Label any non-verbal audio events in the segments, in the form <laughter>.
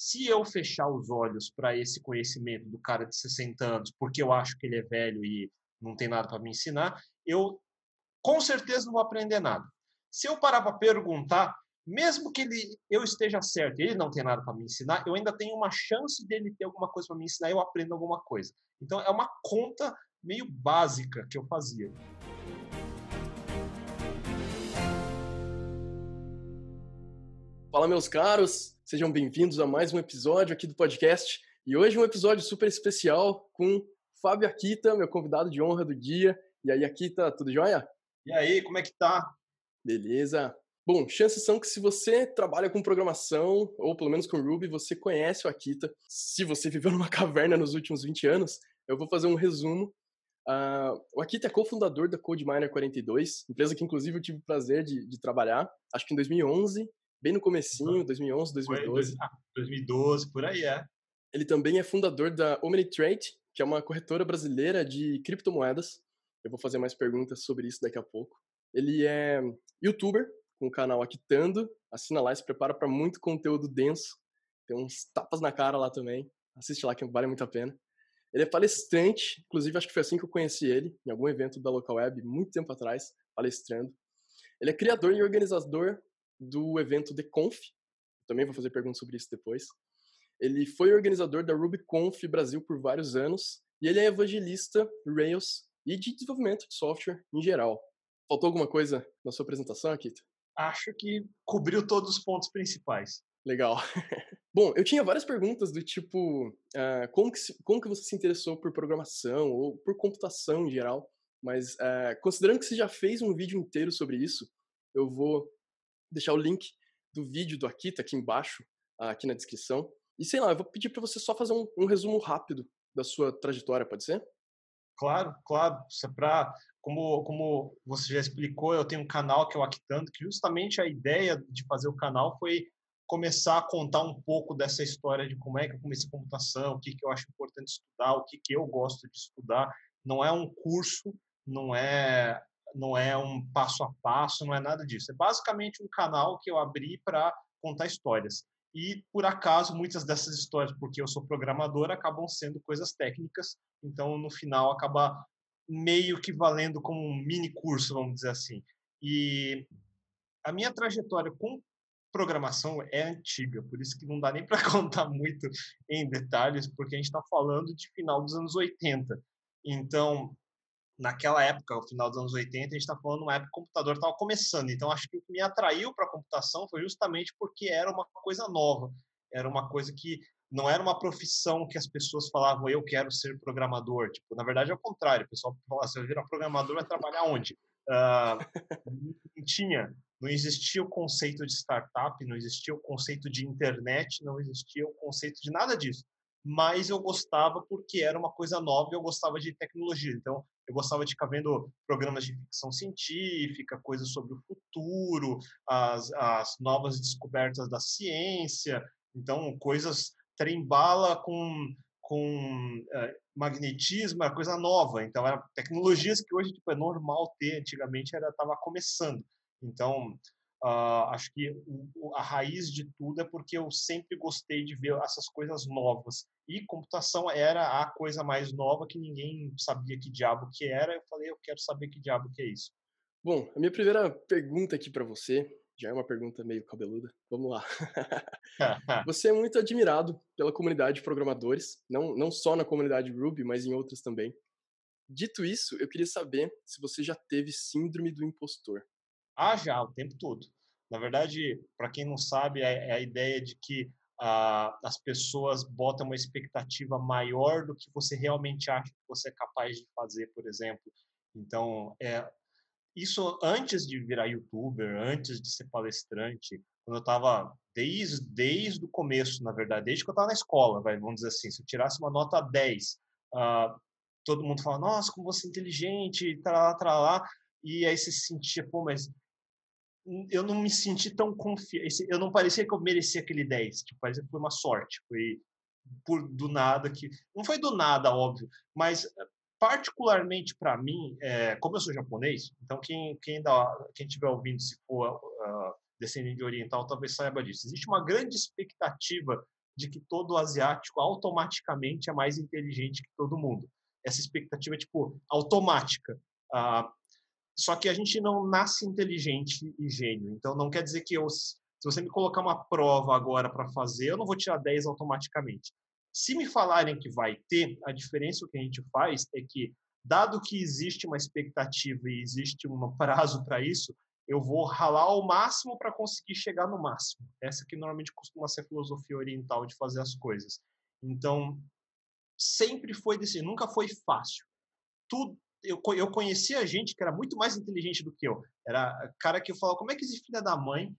Se eu fechar os olhos para esse conhecimento do cara de 60 anos, porque eu acho que ele é velho e não tem nada para me ensinar, eu com certeza não vou aprender nada. Se eu parar para perguntar, mesmo que ele, eu esteja certo, ele não tem nada para me ensinar, eu ainda tenho uma chance dele ter alguma coisa para me ensinar, e eu aprendo alguma coisa. Então é uma conta meio básica que eu fazia. Fala, meus caros, sejam bem-vindos a mais um episódio aqui do podcast. E hoje um episódio super especial com Fábio Akita, meu convidado de honra do dia. E aí, Akita, tudo jóia? E aí, como é que tá? Beleza. Bom, chances são que se você trabalha com programação, ou pelo menos com Ruby, você conhece o Akita. Se você viveu <laughs> numa caverna nos últimos 20 anos, eu vou fazer um resumo. Uh, o Akita é cofundador da CodeMiner 42, empresa que inclusive eu tive o prazer de, de trabalhar, acho que em 2011, bem no comecinho, 2011, 2012. Foi, 2012, por aí, é. Ele também é fundador da Omnitrade, que é uma corretora brasileira de criptomoedas. Eu vou fazer mais perguntas sobre isso daqui a pouco. Ele é youtuber, com o canal Aquitando. Assina lá e se prepara para muito conteúdo denso. Tem uns tapas na cara lá também. Assiste lá que vale muito a pena. Ele é palestrante, inclusive acho que foi assim que eu conheci ele, em algum evento da Local Web, muito tempo atrás, palestrando. Ele é criador e organizador do evento The Conf. Também vou fazer perguntas sobre isso depois. Ele foi organizador da RubyConf Brasil por vários anos e ele é evangelista Rails e de desenvolvimento de software em geral. Faltou alguma coisa na sua apresentação, Akita? Acho que cobriu todos os pontos principais. Legal. <laughs> Bom, eu tinha várias perguntas do tipo, uh, como, que, como que você se interessou por programação ou por computação em geral? Mas uh, considerando que você já fez um vídeo inteiro sobre isso, eu vou deixar o link do vídeo do Akita aqui embaixo, aqui na descrição. E sei lá, eu vou pedir para você só fazer um, um, resumo rápido da sua trajetória, pode ser? Claro, claro. É pra, como, como você já explicou, eu tenho um canal que é o Akitando, que justamente a ideia de fazer o canal foi começar a contar um pouco dessa história de como é que eu comecei computação, o que, que eu acho importante estudar, o que, que eu gosto de estudar. Não é um curso, não é não é um passo a passo, não é nada disso. É basicamente um canal que eu abri para contar histórias. E, por acaso, muitas dessas histórias, porque eu sou programador, acabam sendo coisas técnicas. Então, no final, acaba meio que valendo como um mini curso, vamos dizer assim. E a minha trajetória com programação é antiga, por isso que não dá nem para <laughs> contar muito em detalhes, porque a gente está falando de final dos anos 80. Então, naquela época, no final dos anos 80, a gente está falando uma época que o computador estava começando. Então, acho que o que me atraiu para a computação foi justamente porque era uma coisa nova, era uma coisa que não era uma profissão que as pessoas falavam, eu quero ser programador. Tipo, na verdade, é o contrário. O pessoal fala, você vira programador, vai trabalhar onde? Uh, não tinha, não existia o conceito de startup, não existia o conceito de internet, não existia o conceito de nada disso mas eu gostava porque era uma coisa nova e eu gostava de tecnologia. Então, eu gostava de ficar vendo programas de ficção científica, coisas sobre o futuro, as, as novas descobertas da ciência, então, coisas trem-bala com, com é, magnetismo, era coisa nova. Então, eram tecnologias que hoje tipo, é normal ter, antigamente estava começando. Então, Uh, acho que o, a raiz de tudo é porque eu sempre gostei de ver essas coisas novas. E computação era a coisa mais nova que ninguém sabia que diabo que era. Eu falei, eu quero saber que diabo que é isso. Bom, a minha primeira pergunta aqui para você já é uma pergunta meio cabeluda. Vamos lá. <laughs> você é muito admirado pela comunidade de programadores, não, não só na comunidade Ruby, mas em outras também. Dito isso, eu queria saber se você já teve síndrome do impostor. Ah, já, o tempo todo. Na verdade, para quem não sabe, é, é, a ideia de que ah, as pessoas botam uma expectativa maior do que você realmente acha que você é capaz de fazer, por exemplo. Então, é, isso antes de virar youtuber, antes de ser palestrante, quando eu estava desde, desde o começo, na verdade, desde que eu estava na escola, vai, vamos dizer assim, se eu tirasse uma nota 10, ah, todo mundo fala, nossa, como você é inteligente, tralá, tralá, e aí você se sentia, pô, mas eu não me senti tão confiante. Eu não parecia que eu merecia aquele 10. Tipo, parecia que foi uma sorte. Foi por do nada que. Não foi do nada, óbvio, mas particularmente para mim, é, como eu sou japonês, então quem quem dá, quem estiver ouvindo se for uh, descendente de oriental talvez saiba disso. Existe uma grande expectativa de que todo asiático automaticamente é mais inteligente que todo mundo. Essa expectativa é, tipo, automática. Ah, só que a gente não nasce inteligente e gênio. Então, não quer dizer que eu, se você me colocar uma prova agora para fazer, eu não vou tirar 10 automaticamente. Se me falarem que vai ter, a diferença que a gente faz é que, dado que existe uma expectativa e existe um prazo para isso, eu vou ralar ao máximo para conseguir chegar no máximo. Essa que normalmente costuma ser a filosofia oriental de fazer as coisas. Então, sempre foi desse, nunca foi fácil. Tudo, eu, eu conhecia gente que era muito mais inteligente do que eu. Era cara que eu falava, como é que esse filho da mãe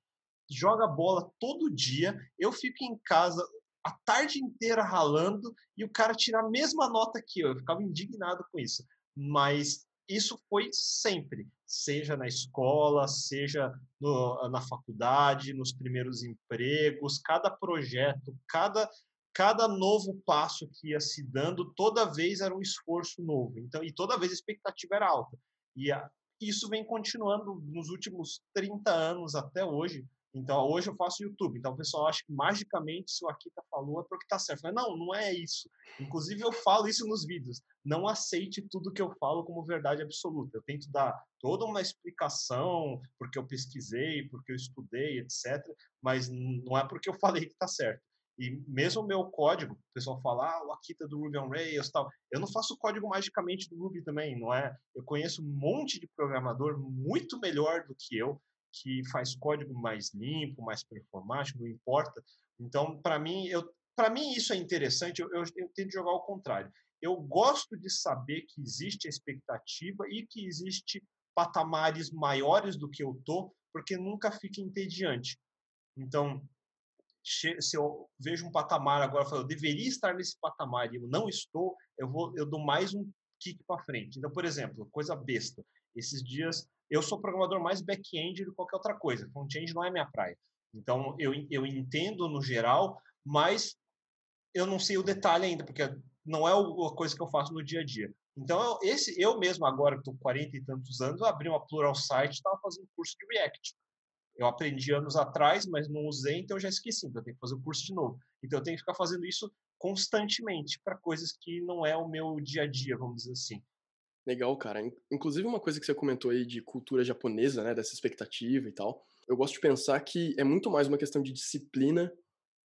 joga bola todo dia, eu fico em casa a tarde inteira ralando e o cara tira a mesma nota que eu. Eu ficava indignado com isso. Mas isso foi sempre, seja na escola, seja no, na faculdade, nos primeiros empregos, cada projeto, cada cada novo passo que ia se dando, toda vez era um esforço novo. Então, e toda vez a expectativa era alta. E a, isso vem continuando nos últimos 30 anos até hoje. Então, hoje eu faço YouTube. Então, o pessoal acha que magicamente se o Akita falou é porque tá certo. Mas não, não é isso. Inclusive, eu falo isso nos vídeos. Não aceite tudo que eu falo como verdade absoluta. Eu tento dar toda uma explicação, porque eu pesquisei, porque eu estudei, etc. Mas não é porque eu falei que tá certo. E mesmo o meu código, o pessoal fala, ah, o Akita do Ruby on Rails tal. Eu não faço código magicamente do Ruby também, não é? Eu conheço um monte de programador muito melhor do que eu, que faz código mais limpo, mais performático, não importa. Então, para mim, eu, para mim isso é interessante. Eu, eu, eu tento jogar ao contrário. Eu gosto de saber que existe a expectativa e que existe patamares maiores do que eu tô, porque nunca fica entediante. Então, se eu vejo um patamar agora, eu, falo, eu deveria estar nesse patamar e eu não estou, eu vou, eu dou mais um kick para frente. Então, por exemplo, coisa besta. Esses dias eu sou programador mais back-end do que qualquer outra coisa. Front-end não é minha praia. Então, eu, eu entendo no geral, mas eu não sei o detalhe ainda, porque não é a coisa que eu faço no dia a dia. Então, esse, eu mesmo, agora que estou 40 e tantos anos, abri uma Plural Site e estava fazendo curso de React. Eu aprendi anos atrás, mas não usei, então eu já esqueci. Então, eu tenho que fazer o curso de novo. Então, eu tenho que ficar fazendo isso constantemente para coisas que não é o meu dia a dia, vamos dizer assim. Legal, cara. Inclusive, uma coisa que você comentou aí de cultura japonesa, né, dessa expectativa e tal, eu gosto de pensar que é muito mais uma questão de disciplina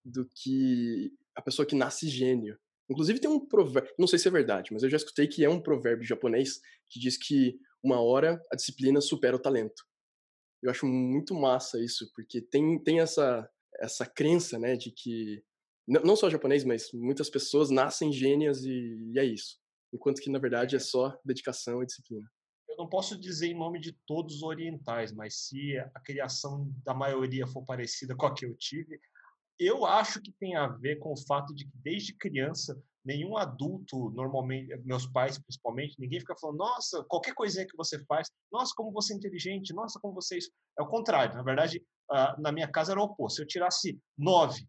do que a pessoa que nasce gênio. Inclusive, tem um provérbio, não sei se é verdade, mas eu já escutei que é um provérbio japonês que diz que uma hora a disciplina supera o talento. Eu acho muito massa isso, porque tem, tem essa, essa crença, né, de que, não só japonês, mas muitas pessoas nascem gênias e, e é isso enquanto que na verdade é só dedicação e disciplina. Eu não posso dizer em nome de todos os orientais, mas se a criação da maioria for parecida com a que eu tive, eu acho que tem a ver com o fato de que desde criança nenhum adulto, normalmente, meus pais principalmente, ninguém fica falando, nossa, qualquer coisinha que você faz, nossa, como você é inteligente, nossa, como você é isso. É o contrário, na verdade, na minha casa era o oposto. Se eu tirasse nove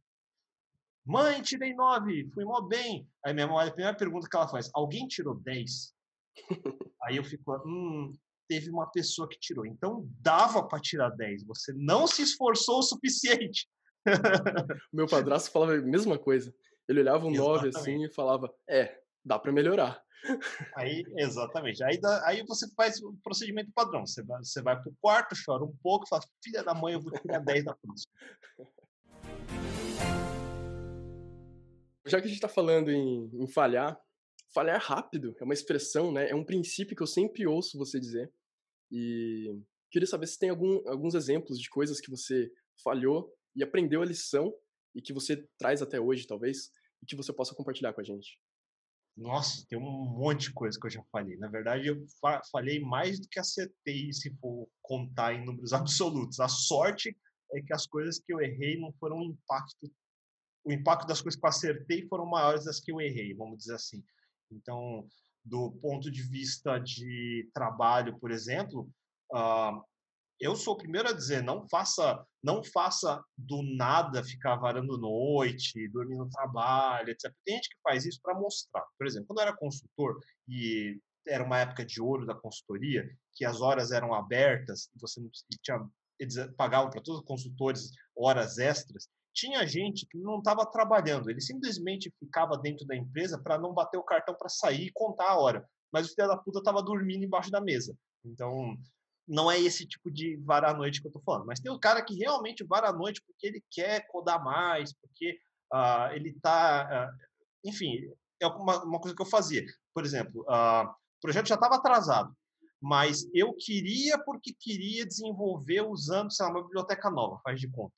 Mãe, tirei nove, fui mó bem. Aí minha mãe, a primeira pergunta que ela faz, alguém tirou dez? <laughs> Aí eu fico, hum, teve uma pessoa que tirou. Então dava para tirar dez. Você não se esforçou o suficiente. Meu padrasto falava a mesma coisa. Ele olhava um nove assim e falava, é, dá para melhorar. Aí, exatamente. Aí, aí você faz o procedimento padrão. Você vai, você vai pro quarto, chora um pouco, fala, filha da mãe, eu vou tirar 10 na próxima. Já que a gente está falando em, em, falhar, falhar rápido é uma expressão, né? É um princípio que eu sempre ouço você dizer. E queria saber se tem algum, alguns exemplos de coisas que você falhou e aprendeu a lição e que você traz até hoje, talvez, e que você possa compartilhar com a gente. Nossa, tem um monte de coisa que eu já falei. Na verdade, eu fa falei mais do que acertei, se for contar em números <laughs> absolutos. A sorte é que as coisas que eu errei não foram um impacto o impacto das coisas que eu acertei foram maiores das que eu errei, vamos dizer assim. Então, do ponto de vista de trabalho, por exemplo, uh, eu sou o primeiro a dizer, não faça, não faça do nada ficar varando noite, dormir no trabalho, etc. Tem gente que faz isso para mostrar. Por exemplo, quando eu era consultor e era uma época de ouro da consultoria, que as horas eram abertas e você tinha, eles pagavam para todos os consultores horas extras, tinha gente que não estava trabalhando, ele simplesmente ficava dentro da empresa para não bater o cartão para sair e contar a hora. Mas o filho da puta estava dormindo embaixo da mesa. Então, não é esse tipo de vara à noite que eu estou falando. Mas tem o cara que realmente vara à noite porque ele quer codar mais, porque uh, ele está. Uh, enfim, é uma, uma, coisa que eu fazia. Por exemplo, uh, o projeto já estava atrasado, mas eu queria porque queria desenvolver usando, sei lá, uma biblioteca nova, faz de conta.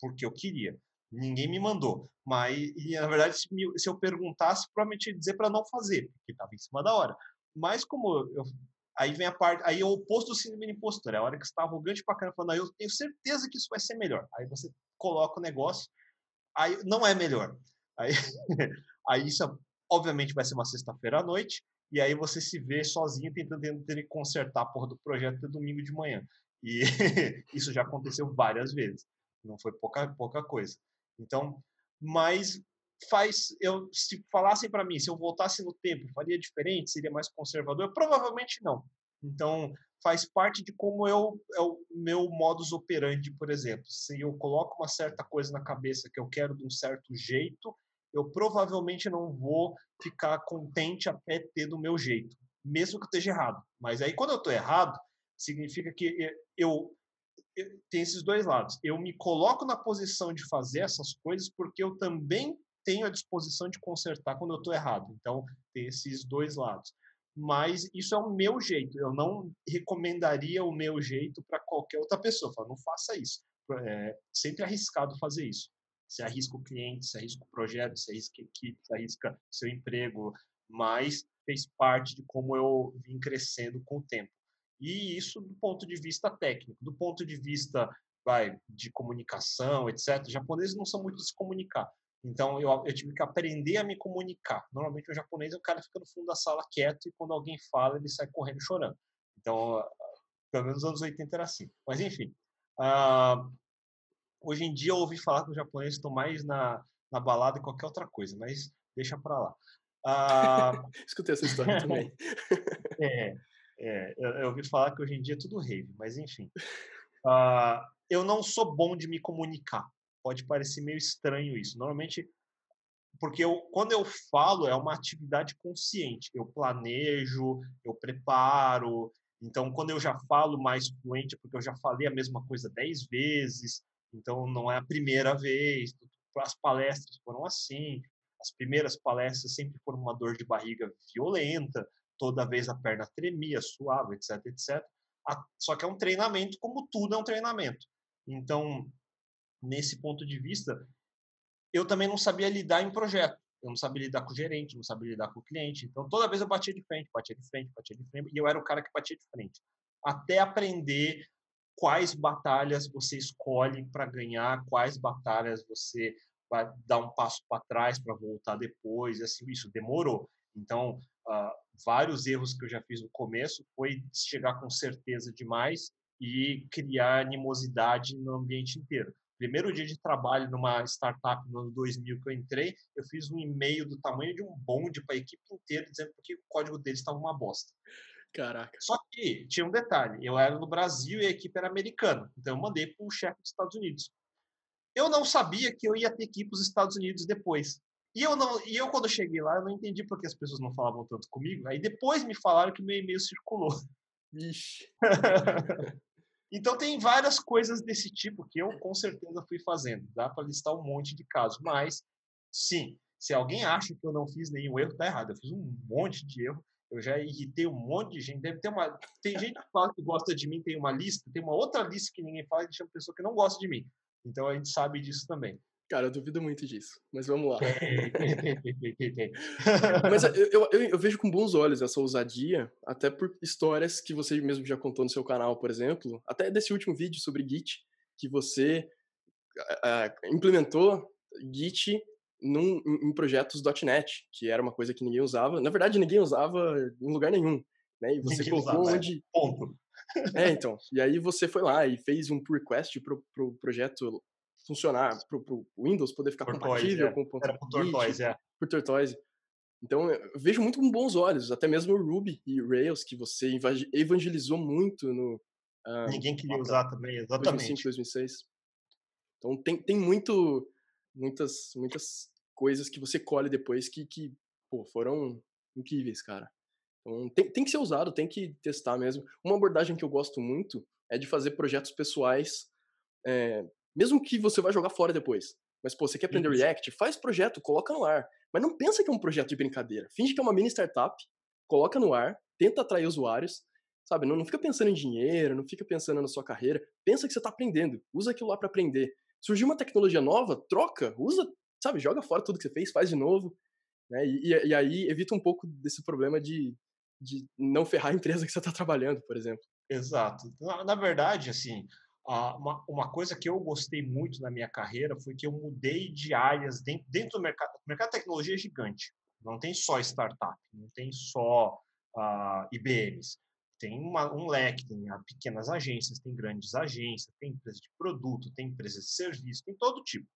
Porque eu queria. Ninguém me mandou. Mas, e, na verdade, se, me, se eu perguntasse, provavelmente ia dizer para não fazer, porque estava em cima da hora. Mas como eu Aí vem a parte, aí é o oposto do síndrome do impostor, é a hora que você está arrogante pra caramba, falando, ah, eu tenho certeza que isso vai ser melhor. Aí você coloca o negócio, aí não é melhor. Aí, <laughs> aí isso, obviamente, vai ser uma sexta-feira à noite, e aí você se vê sozinho tentando, tentando consertar a porra do projeto de domingo de manhã. E <laughs> isso já aconteceu várias vezes. Não foi pouca, pouca coisa. Então, mas faz eu se falassem para mim se eu voltasse no tempo faria diferente? Seria mais conservador? Provavelmente não. Então faz parte de como eu é o meu modus operandi por exemplo. Se eu coloco uma certa coisa na cabeça que eu quero de um certo jeito eu provavelmente não vou ficar contente até ter do meu jeito mesmo que eu esteja errado. Mas aí quando eu estou errado significa que eu, tem esses dois lados. Eu me coloco na posição de fazer essas coisas porque eu também tenho a disposição de consertar quando eu estou errado. Então, tem esses dois lados. Mas isso é o meu jeito. Eu não recomendaria o meu jeito para qualquer outra pessoa. Falo, não faça isso. É sempre arriscado fazer isso. Você arrisca o cliente, você arrisca o projeto, você arrisca a equipe, você arrisca seu emprego. Mas fez parte de como eu vim crescendo com o tempo. E isso do ponto de vista técnico. Do ponto de vista vai, de comunicação, etc., os japoneses não são muito de se comunicar. Então eu, eu tive que aprender a me comunicar. Normalmente o japonês, o cara fica no fundo da sala quieto e quando alguém fala, ele sai correndo chorando. Então, pelo menos nos anos 80 era assim. Mas enfim, uh, hoje em dia eu ouvi falar que os japoneses estão mais na, na balada que qualquer outra coisa, mas deixa para lá. Uh, <laughs> Escutei essa história <laughs> também. é, é eu, eu, ouvi falar que hoje em dia é tudo rave, mas enfim. Uh, eu não sou bom de me comunicar pode parecer meio estranho isso. Normalmente, porque eu, quando eu falo, é uma atividade consciente. Eu planejo, eu preparo. Então, quando eu já falo mais fluente, porque eu já falei a mesma coisa dez vezes, então não é a primeira vez. As palestras foram assim. As primeiras palestras sempre foram uma dor de barriga violenta, toda vez a perna tremia, suava, etc, etc. Só que é um treinamento, como tudo é um treinamento. Então, nesse ponto de vista, eu também não sabia lidar em projeto. Eu não sabia lidar com o gerente, não sabia lidar com o cliente. Então, toda vez eu batia de frente, batia de frente, batia de frente, e eu era o cara que batia de frente. Até aprender quais batalhas você escolhe para ganhar, quais batalhas você vai dar um passo para trás para voltar depois, assim, isso demorou. Então, uh, vários erros que eu já fiz no começo foi chegar com certeza demais e criar animosidade no ambiente inteiro primeiro dia de trabalho numa startup no ano 2000 que eu entrei, eu fiz um e-mail do tamanho de um bonde para a equipe inteira dizendo que o código deles estava uma bosta. Caraca. Só que tinha um detalhe, eu era no Brasil e a equipe era americana, então eu mandei para o chefe dos Estados Unidos. Eu não sabia que eu ia ter que ir para os Estados Unidos depois. E eu não, e eu quando cheguei lá, eu não entendi porque as pessoas não falavam tanto comigo. Aí depois me falaram que meu e-mail circulou. Ixi. <laughs> Então tem várias coisas desse tipo que eu com certeza fui fazendo. Dá para listar um monte de casos, mas sim, se alguém acha que eu não fiz nenhum erro, tá errado. Eu fiz um monte de erro. Eu já irritei um monte de gente. Deve ter uma. Tem gente que fala que gosta de mim, tem uma lista, tem uma outra lista que ninguém fala que chama pessoa que não gosta de mim. Então a gente sabe disso também. Cara, eu duvido muito disso, mas vamos lá. <laughs> mas eu, eu, eu, vejo com bons olhos essa ousadia, até por histórias que você mesmo já contou no seu canal, por exemplo, até desse último vídeo sobre Git, que você uh, implementou Git num, em projetos .NET, que era uma coisa que ninguém usava. Na verdade, ninguém usava em lugar nenhum. Né? E você ninguém colocou usava, é. onde... É. Ponto. É, então. E aí você foi lá e fez um pull request pro, pro projeto funcionar para o Windows poder ficar Tortoise, compatível é. com o ponto Era Tortoise, é. por Tortoise. Então, eu vejo muito com bons olhos, até mesmo o Ruby e Rails, que você evangelizou muito no... Uh, Ninguém queria usar também, exatamente. 2005, 2006. Então, tem, tem muito muitas, muitas coisas que você colhe depois que, que pô, foram incríveis, cara. Então, tem, tem que ser usado, tem que testar mesmo. Uma abordagem que eu gosto muito é de fazer projetos pessoais, é, mesmo que você vai jogar fora depois. Mas, pô, você quer aprender React? Faz projeto, coloca no ar. Mas não pensa que é um projeto de brincadeira. Finge que é uma mini startup, coloca no ar, tenta atrair usuários, sabe? Não, não fica pensando em dinheiro, não fica pensando na sua carreira. Pensa que você está aprendendo. Usa aquilo lá para aprender. Surgiu uma tecnologia nova, troca, usa, sabe? Joga fora tudo que você fez, faz de novo. Né? E, e, e aí evita um pouco desse problema de, de não ferrar a empresa que você está trabalhando, por exemplo. Exato. Na, na verdade, assim, uma, uma coisa que eu gostei muito na minha carreira foi que eu mudei de áreas dentro, dentro do mercado. O mercado de tecnologia é gigante. Não tem só startup, não tem só uh, IBMs. Tem uma, um leque, tem pequenas agências, tem grandes agências, tem empresas de produto, tem empresas de serviço, tem todo tipo.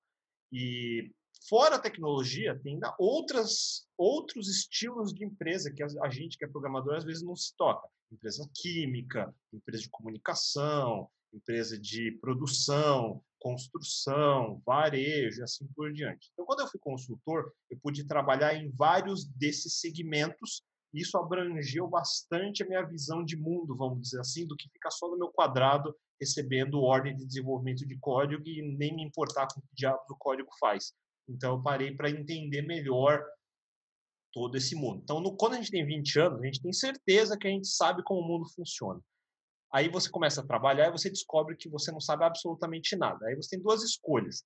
E fora a tecnologia, tem ainda outras, outros estilos de empresa que a, gente que é programador às vezes não se toca. Empresa química, empresa de comunicação, empresa de produção, construção, varejo, assim por diante. Então, quando eu fui consultor, eu pude trabalhar em vários desses segmentos. E isso abrangeu bastante a minha visão de mundo, vamos dizer assim, do que ficar só no meu quadrado recebendo ordem de desenvolvimento de código e nem me importar com o que diabos o código faz. Então, eu parei para entender melhor todo esse mundo. Então, no, quando a gente tem 20 anos, a gente tem certeza que a gente sabe como o mundo funciona. Aí você começa a trabalhar e você descobre que você não sabe absolutamente nada. Aí você tem duas escolhas.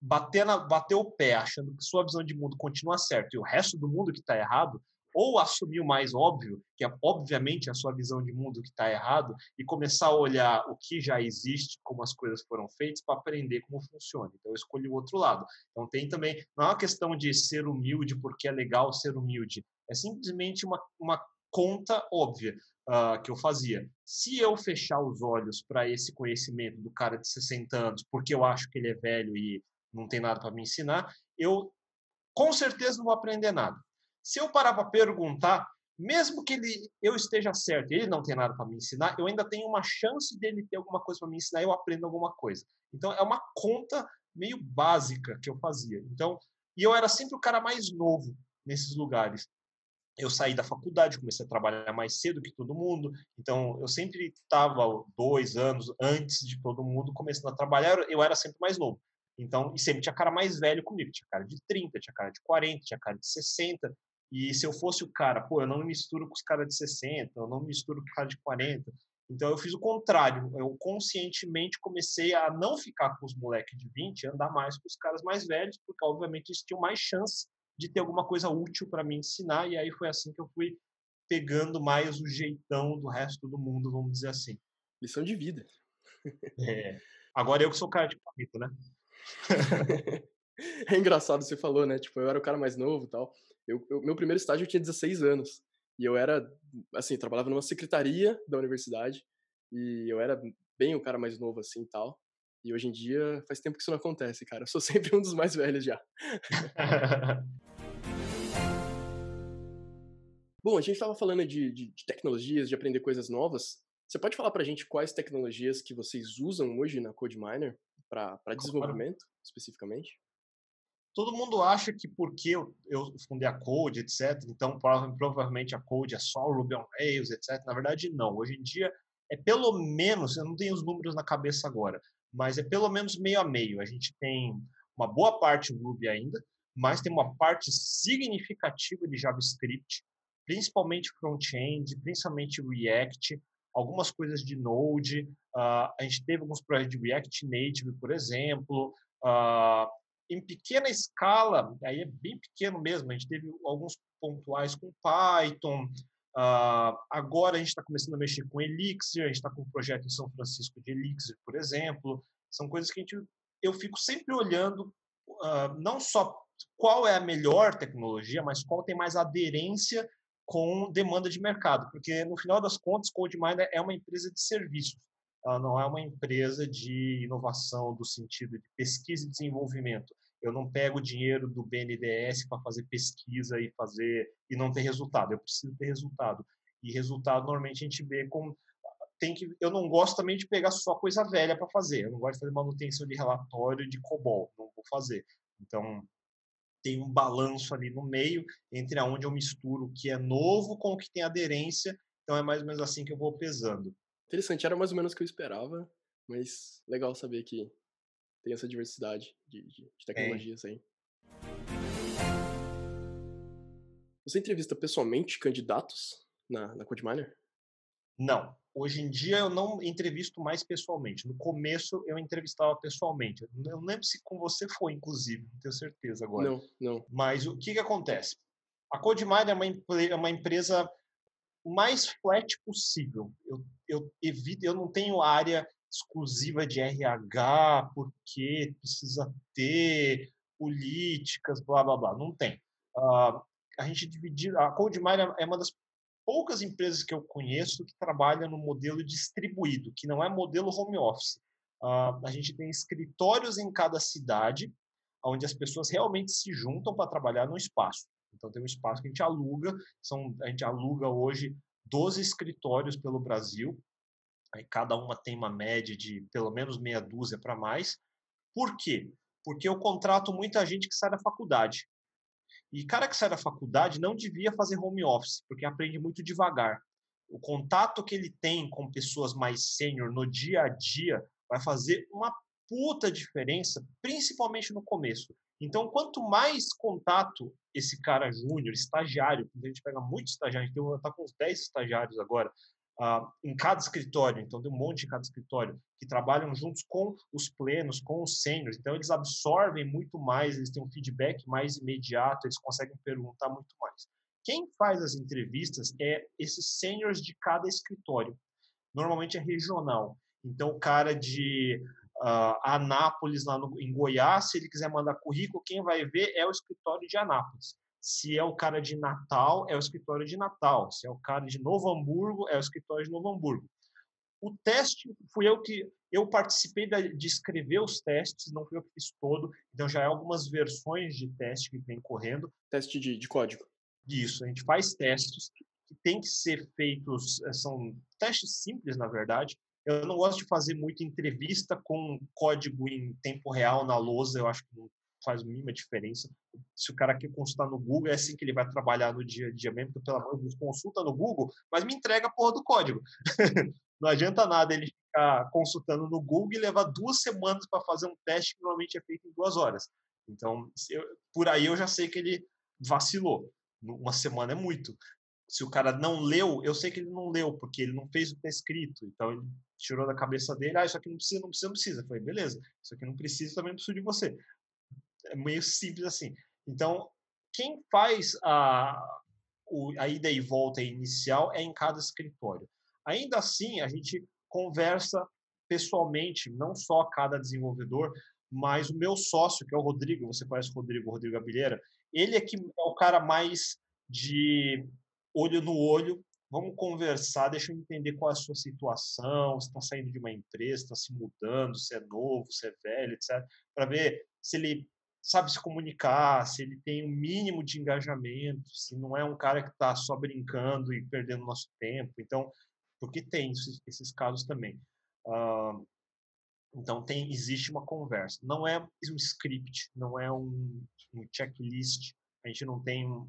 Bater, na, bater o pé achando que sua visão de mundo continua certa e o resto do mundo que está errado, ou assumir o mais óbvio, que é obviamente a sua visão de mundo que está errado, e começar a olhar o que já existe, como as coisas foram feitas, para aprender como funciona. Então eu escolhi o outro lado. Então tem também, não é uma questão de ser humilde porque é legal ser humilde, é simplesmente uma, uma conta óbvia uh, que eu fazia. Se eu fechar os olhos para esse conhecimento do cara de 60 anos, porque eu acho que ele é velho e não tem nada para me ensinar, eu com certeza não vou aprender nada. Se eu parar para perguntar, mesmo que ele eu esteja certo, ele não tem nada para me ensinar, eu ainda tenho uma chance dele ter alguma coisa para me ensinar, eu aprendo alguma coisa. Então é uma conta meio básica que eu fazia. Então, e eu era sempre o cara mais novo nesses lugares. Eu saí da faculdade, comecei a trabalhar mais cedo que todo mundo, então eu sempre estava dois anos antes de todo mundo começando a trabalhar, eu era sempre mais novo. Então, e sempre tinha cara mais velho comigo, tinha cara de 30, tinha cara de 40, tinha cara de 60, e se eu fosse o cara, pô, eu não me misturo com os caras de 60, eu não me misturo com os caras de 40. Então eu fiz o contrário. Eu conscientemente comecei a não ficar com os moleques de 20, andar mais com os caras mais velhos, porque obviamente eles tinham mais chance de ter alguma coisa útil para me ensinar. E aí foi assim que eu fui pegando mais o jeitão do resto do mundo, vamos dizer assim. Lição de vida. É. Agora eu que sou cara de 40, né? <laughs> é engraçado, você falou, né? Tipo, eu era o cara mais novo e tal. Eu, eu, meu primeiro estágio eu tinha 16 anos. E eu era, assim, trabalhava numa secretaria da universidade. E eu era bem o cara mais novo, assim e tal. E hoje em dia faz tempo que isso não acontece, cara. Eu sou <laughs> sempre um dos mais velhos já. <laughs> Bom, a gente estava falando de, de, de, tecnologias, de aprender coisas novas. Você pode falar para a gente quais tecnologias que vocês usam hoje na CodeMiner para desenvolvimento, especificamente? todo mundo acha que porque eu, eu fundei a Code, etc., então provavelmente a Code é só o Ruby on Rails, etc. Na verdade, não. Hoje em dia, é pelo menos, eu não tenho os números na cabeça agora, mas é pelo menos meio a meio. A gente tem uma boa parte Ruby ainda, mas tem uma parte significativa de JavaScript, principalmente front-end, principalmente React, algumas coisas de Node. Uh, a gente teve alguns projetos de React Native, por exemplo. Uh, em pequena escala, aí é bem pequeno mesmo, a gente teve alguns pontuais com Python, uh, agora a gente está começando a mexer com Elixir, a gente está com um projeto em São Francisco de Elixir, por exemplo, são coisas que a gente, eu fico sempre olhando, uh, não só qual é a melhor tecnologia, mas qual tem mais aderência com demanda de mercado, porque no final das contas, CodeMiner é uma empresa de serviços ela não é uma empresa de inovação do sentido de pesquisa e desenvolvimento. Eu não pego dinheiro do BNDES para fazer pesquisa e fazer e não ter resultado. Eu preciso ter resultado. E resultado normalmente a gente vê com tem que, eu não gosto também de pegar só coisa velha para fazer. Eu não gosto de fazer manutenção de relatório de COBOL, não vou fazer. Então, tem um balanço ali no meio entre aonde eu misturo o que é novo com o que tem aderência. Então, é mais ou menos assim que eu vou pesando. Interessante, era mais ou menos o que eu esperava, mas legal saber que tem essa diversidade de, de, de tecnologias é. aí. Você entrevista pessoalmente candidatos na, na CodeMiner? Não. Hoje em dia eu não entrevisto mais pessoalmente. No começo eu entrevistava pessoalmente. Eu não lembro se com você foi, inclusive, não tenho certeza agora. Não, não. Mas o que, que acontece? A CodeMiner é uma, é uma empresa mais flat possível. Eu, eu evito, eu não tenho área exclusiva de RH, porque precisa ter políticas, blá blá blá. Não tem. Uh, a gente dividir, a CodeMiner é uma das poucas empresas que eu conheço que trabalham no modelo distribuído, que não é modelo home office. Uh, a gente tem escritórios em cada cidade, onde as pessoas realmente se juntam para trabalhar no espaço. Então tem um espaço que a gente aluga, são, a gente aluga hoje 12 escritórios pelo Brasil, aí cada uma tem uma média de pelo menos meia dúzia para mais. Por quê? Porque eu contrato muita gente que sai da faculdade. E cara que sai da faculdade não devia fazer home office, porque aprende muito devagar. O contato que ele tem com pessoas mais sênior no dia a dia vai fazer uma puta diferença, principalmente no começo. Então, quanto mais contato esse cara júnior, estagiário, a gente pega muito estagiário, a gente está com uns 10 estagiários agora, uh, em cada escritório, então tem um monte em cada escritório, que trabalham juntos com os plenos, com os sêniores, então eles absorvem muito mais, eles têm um feedback mais imediato, eles conseguem perguntar muito mais. Quem faz as entrevistas é esses sêniores de cada escritório. Normalmente é regional. Então, o cara de uh, Anápolis, lá no, em Goiás, se ele quiser mandar currículo, quem vai ver é o escritório de Anápolis. Se é o cara de Natal, é o escritório de Natal. Se é o cara de Novo Hamburgo, é o escritório de Novo Hamburgo. O teste fui eu que eu participei de escrever os testes, não fui eu que fiz todo, então já é algumas versões de teste que vem correndo. Teste de, de código. Isso, a gente faz testes que tem que ser feitos, eh, são testes simples, na verdade. Eu não gosto de fazer muita entrevista com código em tempo real na lousa, eu acho que não faz mínima diferença. Se o cara quer consultar no Google, é assim que ele vai trabalhar no dia a dia mesmo, porque, pelo amor de Deus, consulta no Google, mas me entrega a porra do código. <laughs> não adianta nada ele ficar consultando no Google e levar duas semanas para fazer um teste que normalmente é feito em duas horas. Então, eu, por aí eu já sei que ele vacilou. Uma semana é muito. Se o cara não leu, eu sei que ele não leu, porque ele não fez o que está escrito. Então, ele tirou da cabeça dele, ah, isso aqui não precisa, não precisa, não precisa. Eu falei, beleza, isso aqui não precisa, também não preciso de você é meio simples assim. Então, quem faz a, a ida e volta inicial é em cada escritório. Ainda assim, a gente conversa pessoalmente, não só cada desenvolvedor, mas o meu sócio, que é o Rodrigo, você conhece o Rodrigo, o Rodrigo Abileira, ele é que é o cara mais de olho no olho, vamos conversar, deixa eu entender qual é a sua situação, se está saindo de uma empresa, está se mudando, se é novo, se é velho, etc. Para ver se ele sabe se comunicar, se ele tem o um mínimo de engajamento, se não é um cara que está só brincando e perdendo nosso tempo. Então, porque tem esses, casos também. Uh, então, tem, existe uma conversa. Não é um script, não é um, um checklist, a gente não tem um,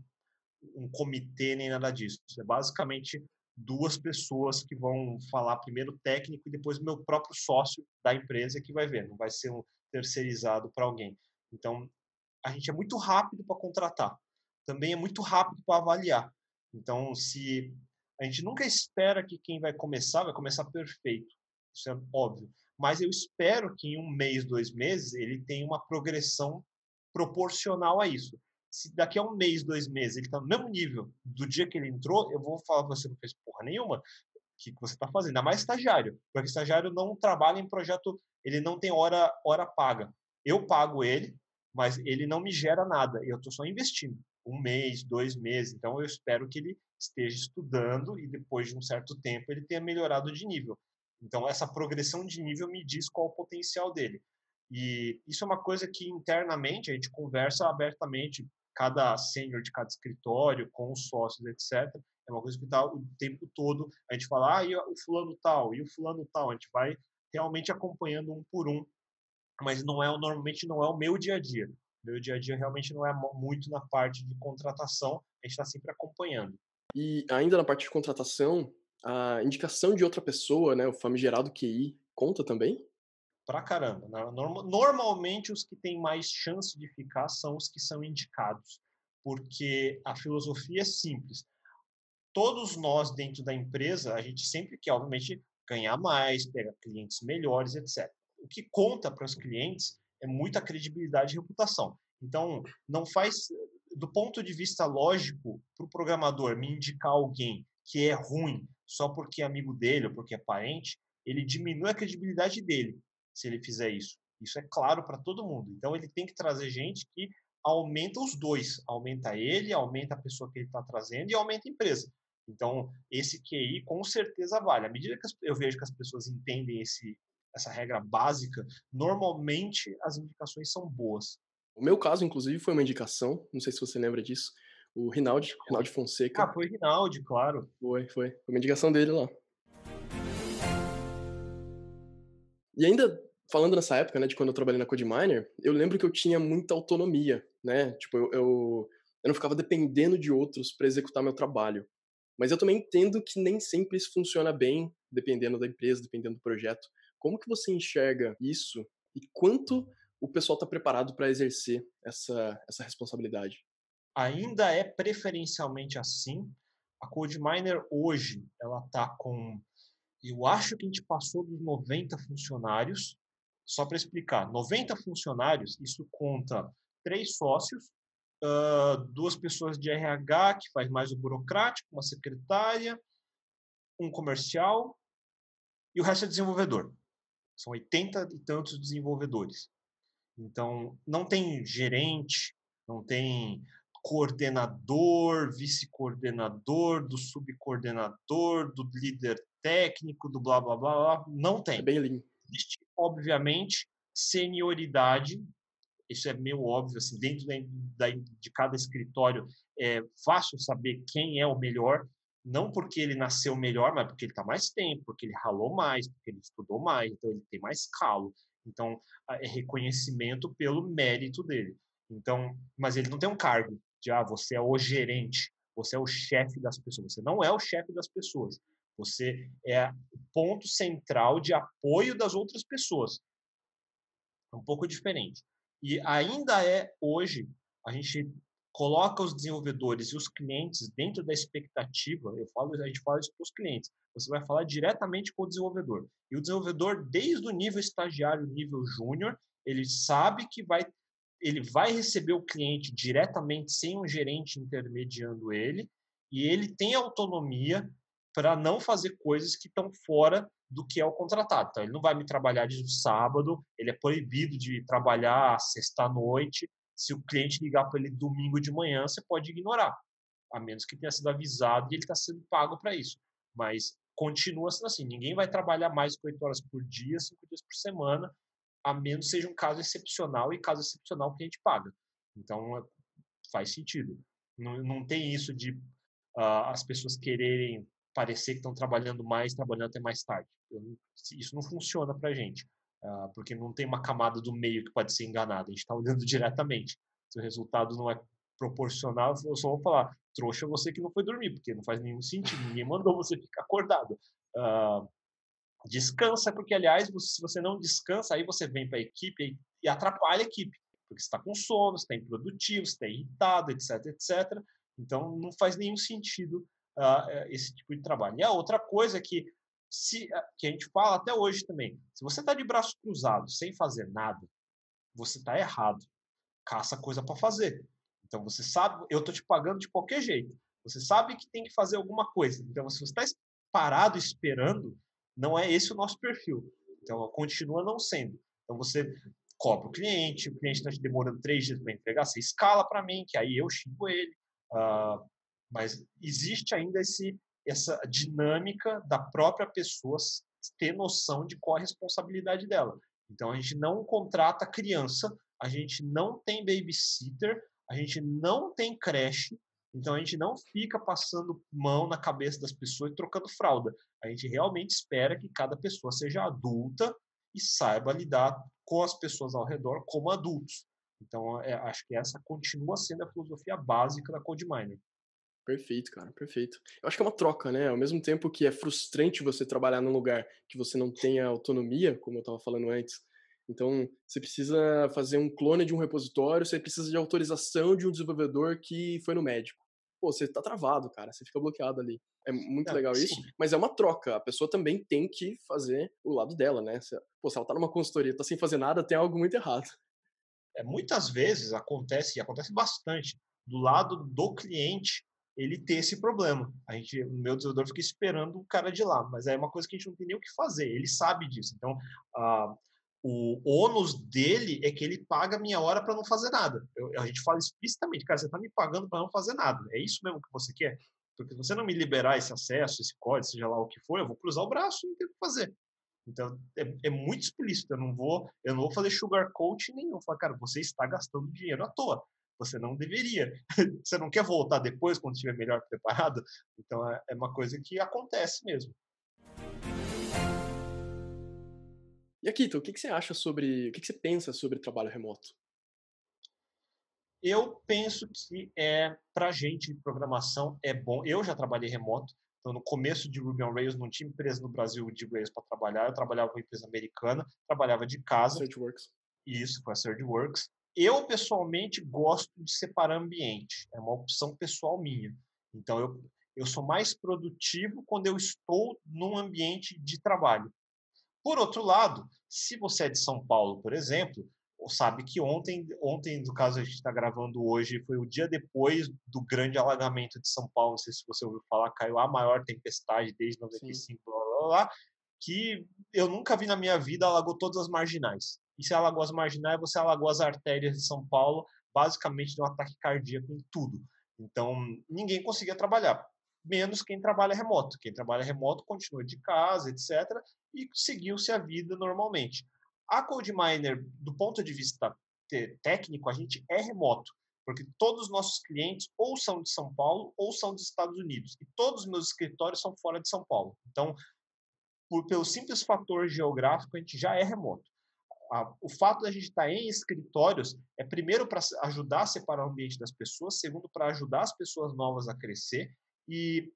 um comitê nem nada disso. É basicamente duas pessoas que vão falar primeiro técnico e depois o meu próprio sócio da empresa que vai ver, não vai ser um terceirizado para alguém. Então, a gente é muito rápido para contratar, também é muito rápido para avaliar. Então, se a gente nunca espera que quem vai começar vai começar perfeito, isso é óbvio. Mas eu espero que em um mês, dois meses, ele tenha uma progressão proporcional a isso. Se daqui a um mês, dois meses, ele está no mesmo nível do dia que ele entrou, eu vou falar, você não fez porra nenhuma, que você está fazendo? Ainda mais estagiário, porque estagiário não trabalha em projeto, ele não tem hora, hora paga. Eu pago ele, mas ele não me gera nada. Eu estou só investindo um mês, dois meses. Então eu espero que ele esteja estudando e depois de um certo tempo ele tenha melhorado de nível. Então essa progressão de nível me diz qual o potencial dele. E isso é uma coisa que internamente a gente conversa abertamente, cada sênior de cada escritório, com os sócios, etc. é uma coisa que está o tempo todo. A gente fala, ah, e o fulano tal, e o fulano tal. A gente vai realmente acompanhando um por um, mas não é normalmente não é o meu dia a dia. Meu dia a dia realmente não é muito na parte de contratação, a gente está sempre acompanhando. E ainda na parte de contratação, a indicação de outra pessoa, né, o famigerado QI, conta também? Pra caramba. Normalmente os que têm mais chance de ficar são os que são indicados, porque a filosofia é simples. Todos nós dentro da empresa, a gente sempre quer, obviamente, ganhar mais, pegar clientes melhores, etc. O que conta para os clientes é muita credibilidade e reputação. Então, não faz, do ponto de vista lógico, para o programador me indicar alguém que é ruim só porque é amigo dele ou porque é parente, ele diminui a credibilidade dele se ele fizer isso. Isso é claro para todo mundo. Então, ele tem que trazer gente que aumenta os dois. Aumenta ele, aumenta a pessoa que ele está trazendo e aumenta a empresa. Então, esse QI com certeza vale. À medida que eu vejo que as pessoas entendem esse, essa regra básica, normalmente as indicações são boas. O meu caso, inclusive, foi uma indicação, não sei se você lembra disso, o Rinaldi, Rinaldi Fonseca. Ah, foi Rinaldi, claro. Foi, foi. Foi uma indicação dele lá. E ainda falando nessa época, né, de quando eu trabalhei na CodeMiner, eu lembro que eu tinha muita autonomia, né? Tipo, eu, eu, eu não ficava dependendo de outros para executar meu trabalho. Mas eu também entendo que nem sempre isso funciona bem, dependendo da empresa, dependendo do projeto. Como que você enxerga isso e quanto o pessoal está preparado para exercer essa, essa responsabilidade? Ainda é preferencialmente assim. A CodeMiner hoje, ela está com, eu acho que a gente passou dos 90 funcionários. Só para explicar, 90 funcionários, isso conta três sócios, duas pessoas de RH, que faz mais o burocrático, uma secretária, um comercial, e o resto é desenvolvedor. São 80 e tantos desenvolvedores. Então, não tem gerente, não tem coordenador, vice-coordenador, do subcoordenador, do líder técnico, do blá blá blá, blá. não tem. É bem limpo. Existe, obviamente, senioridade isso é meio óbvio, assim, dentro da, de cada escritório é fácil saber quem é o melhor, não porque ele nasceu melhor, mas porque ele está mais tempo, porque ele ralou mais, porque ele estudou mais, então ele tem mais calo. Então, é reconhecimento pelo mérito dele. Então, mas ele não tem um cargo de, ah, você é o gerente, você é o chefe das pessoas. Você não é o chefe das pessoas. Você é o ponto central de apoio das outras pessoas. É um pouco diferente. E ainda é hoje, a gente coloca os desenvolvedores e os clientes dentro da expectativa, eu falo, a gente fala isso para os clientes, você vai falar diretamente com o desenvolvedor. E o desenvolvedor, desde o nível estagiário, nível júnior, ele sabe que vai, ele vai receber o cliente diretamente, sem um gerente intermediando ele, e ele tem autonomia para não fazer coisas que estão fora do que é o contratado. Então, ele não vai me trabalhar de sábado, ele é proibido de trabalhar sexta-noite. Se o cliente ligar para ele domingo de manhã, você pode ignorar, a menos que tenha sido avisado e ele está sendo pago para isso. Mas continua sendo assim: ninguém vai trabalhar mais que 8 horas por dia, 5 dias por semana, a menos seja um caso excepcional e caso excepcional a gente paga. Então, é, faz sentido. Não, não tem isso de uh, as pessoas quererem parecer que estão trabalhando mais, trabalhando até mais tarde. isso não funciona para a gente, porque não tem uma camada do meio que pode ser enganada. A gente está olhando <laughs> diretamente. Se o resultado não é proporcional, eu só vou falar, trouxa você que não foi dormir, porque não faz nenhum sentido. Ninguém mandou você <laughs> ficar acordado. Uh, descansa, porque, aliás, se você não descansa, aí você vem para a equipe e atrapalha a equipe. Porque você está com sono, você está improdutivo, você está irritado, etc, etc. Então, não faz nenhum sentido uh, esse tipo de trabalho. E a outra coisa é que, se, ah, que a gente fala até hoje também, se você está de braço cruzado, sem fazer nada, você está errado. Caça coisa para fazer. Então você sabe, eu estou te pagando de qualquer jeito. Você sabe que tem que fazer alguma coisa. Então, se você está parado esperando, não é esse o nosso perfil. Então, continua não sendo. Então, você cobra o cliente, o cliente está te demorando três dias para entregar, você escala para mim, que aí eu xingo ele. Uh, mas existe ainda esse, essa dinâmica da própria pessoa ter noção de qual a responsabilidade dela. Então a gente não contrata criança, a gente não tem babysitter, a gente não tem creche, Então a gente não fica passando mão na cabeça das pessoas e trocando fralda. A gente realmente espera que cada pessoa seja adulta e saiba lidar com as pessoas ao redor como adultos. Então, é, acho que essa continua sendo a filosofia básica da CodeMiner. Perfeito, cara, perfeito. Eu acho que é uma troca, né? Ao mesmo tempo que é frustrante você trabalhar num lugar que você não tenha autonomia, como eu estava falando antes. Então, você precisa fazer um clone de um repositório, você precisa de autorização de um desenvolvedor que foi no médico. Pô, você tá travado, cara, você fica bloqueado ali. É muito é, legal sim. isso, mas é uma troca. A pessoa também tem que fazer o lado dela, né? Pô, se ela tá numa consultoria, tá sem fazer nada, tem algo muito errado. É, muitas vezes acontece, e acontece bastante, do lado do cliente, ele ter esse problema. A gente, o meu desenvolvedor fica esperando o cara de lá, mas é uma coisa que a gente não tem nem o que fazer. Ele sabe disso. Então, ah, o ônus dele é que ele paga a minha hora para não fazer nada. Eu, a gente fala explicitamente, cara, você está me pagando para não fazer nada. É isso mesmo que você quer? Porque se você não me liberar esse acesso, esse código, seja lá o que for, eu vou cruzar o braço e não tem o que fazer. Então, é, é, muito explícito. Eu não vou, eu não vou fazer sugar coach nenhum. Falar, cara, você está gastando dinheiro à toa. Você não deveria. <laughs> você não quer voltar depois, quando estiver melhor preparado? Então, é, é uma coisa que acontece mesmo. E aqui, o que, que você acha sobre, o que, que você pensa sobre trabalho remoto? Eu penso que é para gente de programação é bom. Eu já trabalhei remoto, então, no começo de Ruby on Rails, não tinha empresa no Brasil de Rails para trabalhar. Eu trabalhava com empresa americana, trabalhava de casa. SurgeWorks. Isso, foi a SurgeWorks. Eu, pessoalmente, gosto de separar ambiente. É uma opção pessoal minha. Então, eu, eu sou mais produtivo quando eu estou num ambiente de trabalho. Por outro lado, se você é de São Paulo, por exemplo, sabe que ontem, ontem, no caso a gente está gravando hoje, foi o dia depois do grande alagamento de São Paulo. Não sei se você ouviu falar, caiu a maior tempestade desde 95, blá, blá, blá, que eu nunca vi na minha vida, alagou todas as marginais. E se alagou as marginais, você alagou as artérias de São Paulo, basicamente deu um ataque cardíaco em tudo. Então, ninguém conseguia trabalhar, menos quem trabalha remoto. Quem trabalha remoto continua de casa, etc., e seguiu-se a vida normalmente. A CodeMiner, do ponto de vista técnico, a gente é remoto, porque todos os nossos clientes ou são de São Paulo ou são dos Estados Unidos, e todos os meus escritórios são fora de São Paulo. Então, por, pelo simples fator geográfico, a gente já é remoto. A, o fato da gente estar em escritórios é primeiro para ajudar a separar o ambiente das pessoas, segundo para ajudar as pessoas novas a crescer e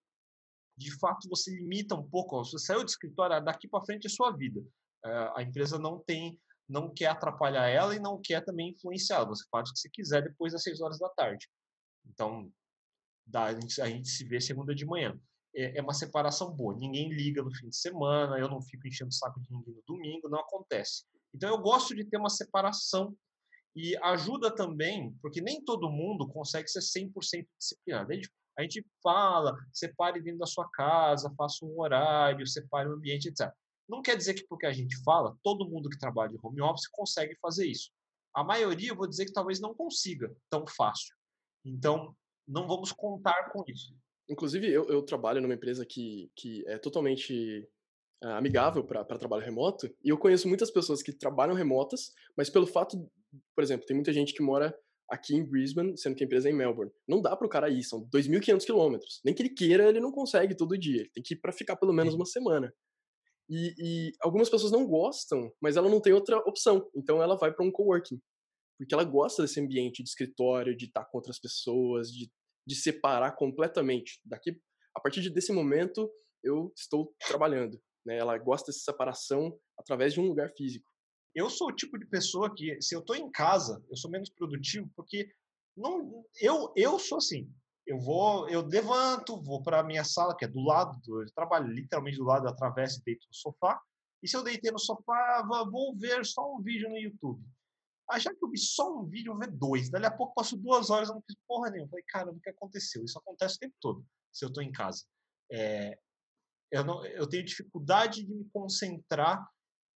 de fato você limita um pouco, você saiu do escritório, daqui para frente é sua vida. Eh, a empresa não tem, não quer atrapalhar ela e não quer também influenciá-la. Você faz o que você quiser depois das seis horas da tarde. Então, dá, a, gente, a gente se vê segunda de manhã. É, é uma separação boa. Ninguém liga no fim de semana, eu não fico enchendo o saco de ninguém no domingo, não acontece. Então, eu gosto de ter uma separação e ajuda também, porque nem todo mundo consegue ser 100% disciplinado. A gente, a gente fala, separe dentro da sua casa, faça um horário, separe o ambiente, etc. Não quer dizer que porque a gente fala, todo mundo que trabalha em home office consegue fazer isso. A maioria, eu vou dizer que talvez não consiga tão fácil. Então, não vamos contar com isso. Inclusive, eu, eu trabalho numa empresa que, que é totalmente uh, amigável para trabalho remoto, e eu conheço muitas pessoas que trabalham remotas, mas pelo fato, por exemplo, tem muita gente que mora aqui em Brisbane, sendo que a empresa é em Melbourne. Não dá para o cara ir, são 2.500 quilômetros. Nem que ele queira, ele não consegue todo dia. Ele tem que ir para ficar pelo menos uma semana. E, e, algumas pessoas não gostam, mas ela não tem outra opção. Então ela vai para um coworking. Porque ela gosta desse ambiente de escritório, de estar com outras pessoas, de, de separar completamente. Daqui, a partir desse momento, eu estou trabalhando. Né? Ela gosta dessa separação através de um lugar físico. Eu sou o tipo de pessoa que, se eu estou em casa, eu sou menos produtivo, porque não, eu, eu sou assim eu vou, eu levanto, vou para a minha sala, que é do lado, do, eu trabalho literalmente do lado, atravesso e deito no sofá. E se eu deitei no sofá, vou ver só um vídeo no YouTube. Já que eu vi só um vídeo, eu ver dois. Dali a pouco passo duas horas, eu não fiz porra nenhuma. Falei, caramba, o que aconteceu? Isso acontece o tempo todo, se eu estou em casa. É, eu, não, eu tenho dificuldade de me concentrar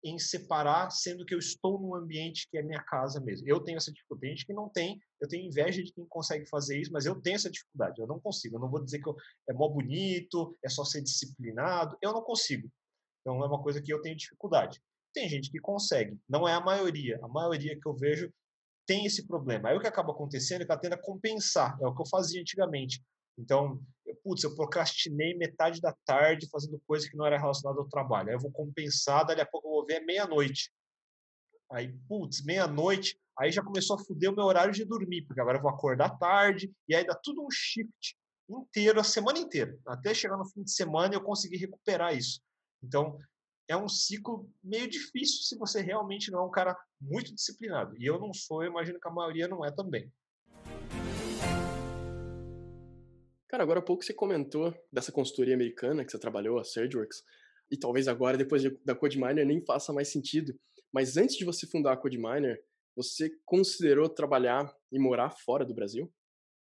em separar, sendo que eu estou num ambiente que é minha casa mesmo. Eu tenho essa dificuldade. Tem gente que não tem, eu tenho inveja de quem consegue fazer isso, mas eu tenho essa dificuldade. Eu não consigo. Eu não vou dizer que eu, é mó bonito, é só ser disciplinado. Eu não consigo. Então é uma coisa que eu tenho dificuldade. Tem gente que consegue, não é a maioria. A maioria que eu vejo tem esse problema. Aí o que acaba acontecendo é que ela tende a compensar. É o que eu fazia antigamente. Então, eu, putz, eu procrastinei metade da tarde fazendo coisa que não era relacionada ao trabalho. Aí eu vou compensar, dali a pouco eu vou ver é meia-noite. Aí, putz, meia-noite, aí já começou a fuder o meu horário de dormir, porque agora eu vou acordar tarde, e aí dá tudo um shift inteiro, a semana inteira. Até chegar no fim de semana eu consegui recuperar isso. Então, é um ciclo meio difícil se você realmente não é um cara muito disciplinado. E eu não sou, eu imagino que a maioria não é também. Cara, agora há pouco você comentou dessa consultoria americana que você trabalhou, a SurgeWorks, e talvez agora, depois da CodeMiner, nem faça mais sentido. Mas antes de você fundar a CodeMiner, você considerou trabalhar e morar fora do Brasil?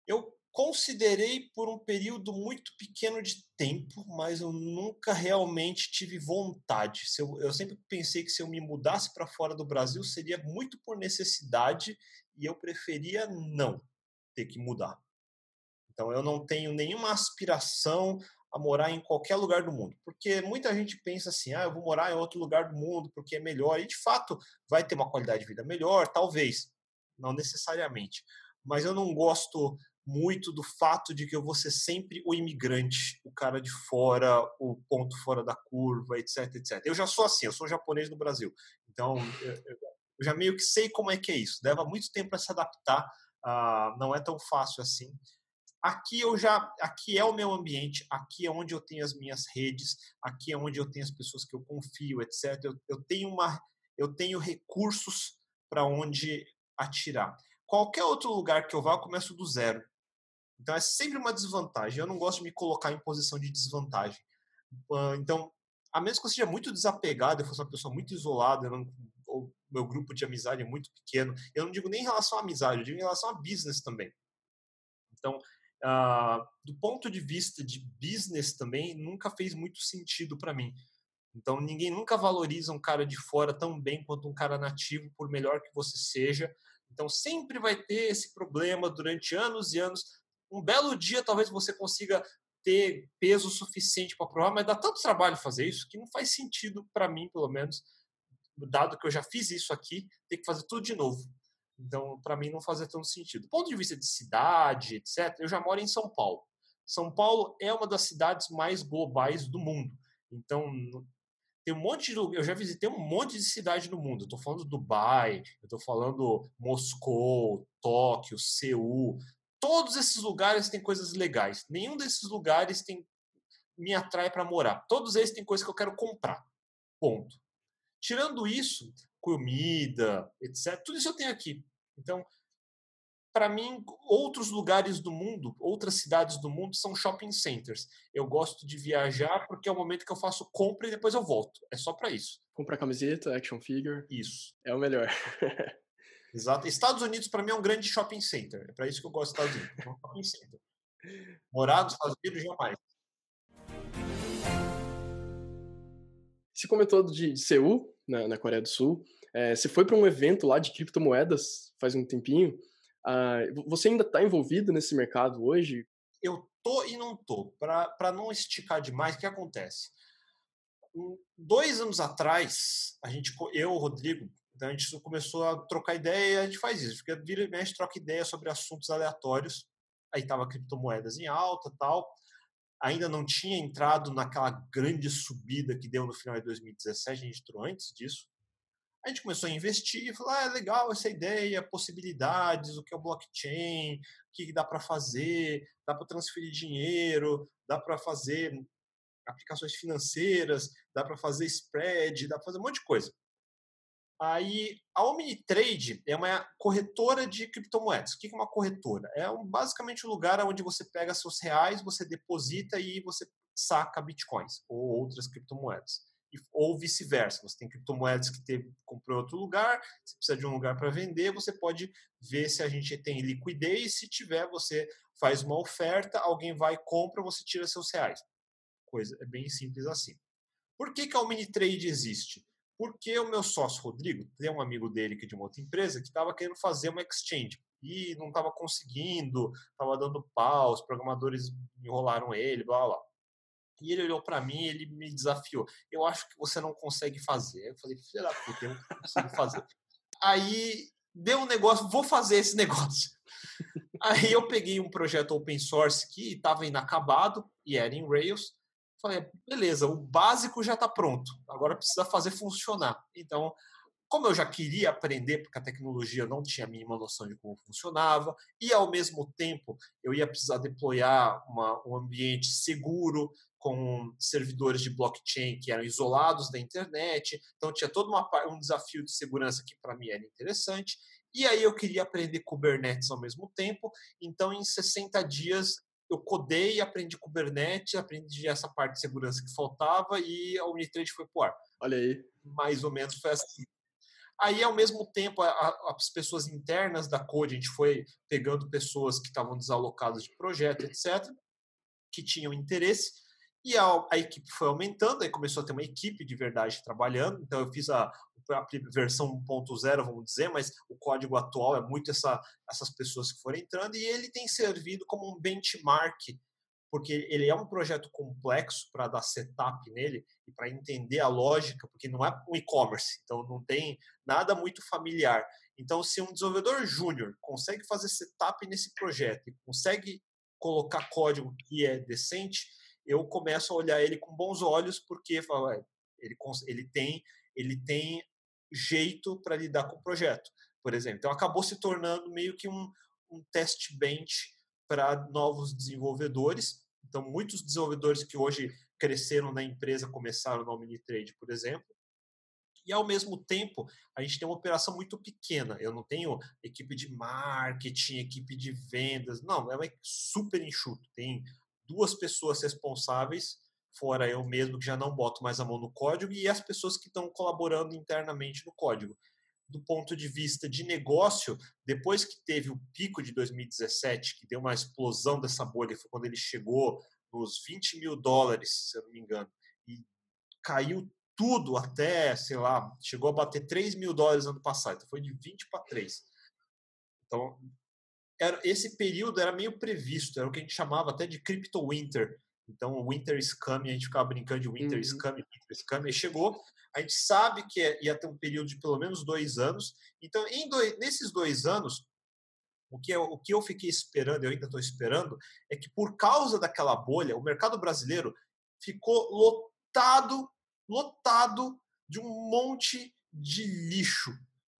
Eu considerei por um período muito pequeno de tempo, mas eu nunca realmente tive vontade. Eu, eu, sempre pensei que se eu me mudasse para fora do Brasil seria muito por necessidade e eu preferia não ter que mudar. Então eu não tenho nenhuma aspiração a morar em qualquer lugar do mundo, porque muita gente pensa assim, ah, eu vou morar em outro lugar do mundo porque é melhor e de fato vai ter uma qualidade de vida melhor, talvez, não necessariamente. Mas eu não gosto muito do fato de que eu vou ser sempre o imigrante, o cara de fora, o ponto fora da curva, etc, etc. Eu já sou assim, eu sou japonês no Brasil, então eu, já meio que sei como é que é isso. Leva muito tempo para se adaptar, uh, não é tão fácil assim. Aqui eu já, aqui é o meu ambiente, aqui é onde eu tenho as minhas redes, aqui é onde eu tenho as pessoas que eu confio, etc. Eu, eu tenho uma, eu tenho recursos para onde atirar. Qualquer outro lugar que eu vá, eu começo do zero. Então é sempre uma desvantagem. Eu não gosto de me colocar em posição de desvantagem. Então, a menos que eu seja muito desapegado, eu fosse uma pessoa muito isolada, não, ou meu grupo de amizade é muito pequeno, eu não digo nem em relação à amizade, eu digo em relação a business também. Então, uh, do ponto de vista de business também, nunca fez muito sentido para mim. Então, ninguém nunca valoriza um cara de fora tão bem quanto um cara nativo, por melhor que você seja. Então, sempre vai ter esse problema durante anos e anos um belo dia talvez você consiga ter peso suficiente para provar, mas dá tanto trabalho fazer isso que não faz sentido para mim, pelo menos, dado que eu já fiz isso aqui, ter que fazer tudo de novo. Então, para mim, não fazia tanto sentido. Do ponto de vista de cidade, etc., eu já moro em São Paulo. São Paulo é uma das cidades mais globais do mundo. Então, tem um monte de eu já visitei um monte de cidade no mundo. Estou falando Dubai, estou falando Moscou, Tóquio, Seul todos esses lugares têm coisas legais. Nenhum desses lugares tem me atrai para morar. Todos eles têm coisas que eu quero comprar. Ponto. Tirando isso, comida, etc. Tudo isso eu tenho aqui. Então, para mim, outros lugares do mundo, outras cidades do mundo são shopping centers. Eu gosto de viajar porque é o momento que eu faço compra e depois eu volto. É só para isso. Comprar camiseta, action figure. Isso. É o melhor. <laughs> Exato. Estados Unidos, para mim, é um grande shopping center. É para isso que eu gosto dos Estados Unidos. É um shopping center. Morar nos Estados Unidos, jamais. Você comentou de Seul, na, na Coreia do Sul. É, você foi para um evento lá de criptomoedas faz um tempinho. Ah, você ainda está envolvido nesse mercado hoje? Eu tô e não tô. Para não esticar demais, o que acontece? Um, dois anos atrás, a gente, eu, o Rodrigo, então a gente começou a trocar ideia e a gente faz isso. Fica, vira e mexe, troca ideia sobre assuntos aleatórios. Aí tava criptomoedas em alta tal. Ainda não tinha entrado naquela grande subida que deu no final de 2017, a gente entrou antes disso. A gente começou a investir falou: ah, é legal essa ideia, possibilidades, o que é o blockchain, o que dá para fazer, dá para transferir dinheiro, dá para fazer aplicações financeiras, dá para fazer spread, dá para fazer um monte de coisa. Aí, a Omnitrade é uma corretora de criptomoedas. O que é uma corretora? É um, basicamente um lugar onde você pega seus reais, você deposita e você saca bitcoins ou outras criptomoedas. Ou vice-versa. Você tem criptomoedas que teve, comprou outro lugar, você precisa de um lugar para vender, você pode ver se a gente tem liquidez. Se tiver, você faz uma oferta, alguém vai compra, você tira seus reais. Coisa é bem simples assim. Por que, que a Omnitrade existe? Porque o meu sócio Rodrigo tem um amigo dele que é de uma outra empresa que estava querendo fazer uma exchange e não estava conseguindo, estava dando pau, os programadores enrolaram ele, blá blá. E ele olhou para mim, ele me desafiou. Eu acho que você não consegue fazer. Eu falei, da puta, eu não consigo fazer. Aí deu um negócio, vou fazer esse <laughs> negócio. Aí eu peguei um projeto open source que estava inacabado e era em Rails. Falei, beleza, o básico já está pronto, agora precisa fazer funcionar. Então, como eu já queria aprender, porque a tecnologia não tinha a mínima noção de como funcionava, e ao mesmo tempo eu ia precisar deployar uma, um ambiente seguro, com servidores de blockchain que eram isolados da internet, então tinha todo uma, um desafio de segurança que para mim era interessante. E aí eu queria aprender Kubernetes ao mesmo tempo, então em 60 dias eu codei, aprendi Kubernetes, aprendi essa parte de segurança que faltava e a Unitrade foi pro ar. Olha aí. Mais ou menos foi assim. Aí, ao mesmo tempo, a, a, as pessoas internas da Code, a gente foi pegando pessoas que estavam desalocadas de projeto, etc., que tinham interesse, e a, a, equipe foi aumentando, aí começou a ter uma equipe de verdade trabalhando. Então, eu fiz a, a versão 1.0, vamos dizer, mas o código atual é muito essa, essas pessoas que foram entrando, e ele tem servido como um benchmark, porque ele é um projeto complexo para dar setup nele e para entender a lógica, porque não é um e-commerce, então não tem nada muito familiar. Então, se um desenvolvedor júnior consegue fazer setup nesse projeto e consegue colocar código que é decente, eu começo a olhar ele com bons olhos, porque ele, ele, tem, ele tem jeito para lidar com o projeto, por exemplo. Então, acabou se tornando meio que um, um test bench para novos desenvolvedores. Então, muitos desenvolvedores que hoje cresceram na empresa começaram no Omnitrade, por exemplo. E, ao mesmo tempo, a gente tem uma operação muito pequena. Eu não tenho equipe de marketing, equipe de vendas. Não, é super enxuto. Tem duas pessoas responsáveis, fora eu mesmo que já não boto mais a mão no código, e as pessoas que estão colaborando internamente no código. Do ponto de vista de negócio, depois que teve o pico de 2017, que deu uma explosão dessa bolha, foi quando ele chegou nos 20 mil dólares, se eu não me engano, e caiu tudo até, sei lá, chegou a bater 3 mil dólares ano passado, então foi de 20 para 3. Então, era, esse período era meio previsto, era o que a gente chamava até de crypto winter. Então, o winter is coming, a gente ficava brincando de winter uhum. coming, winter coming, e chegou. A gente sabe que é, ia ter um período de pelo menos dois anos. Então, dois, nesses dois anos, o que, eu, o que eu fiquei esperando, eu ainda estou esperando, é que por causa daquela bolha, o mercado brasileiro ficou lotado, lotado de um monte de lixo.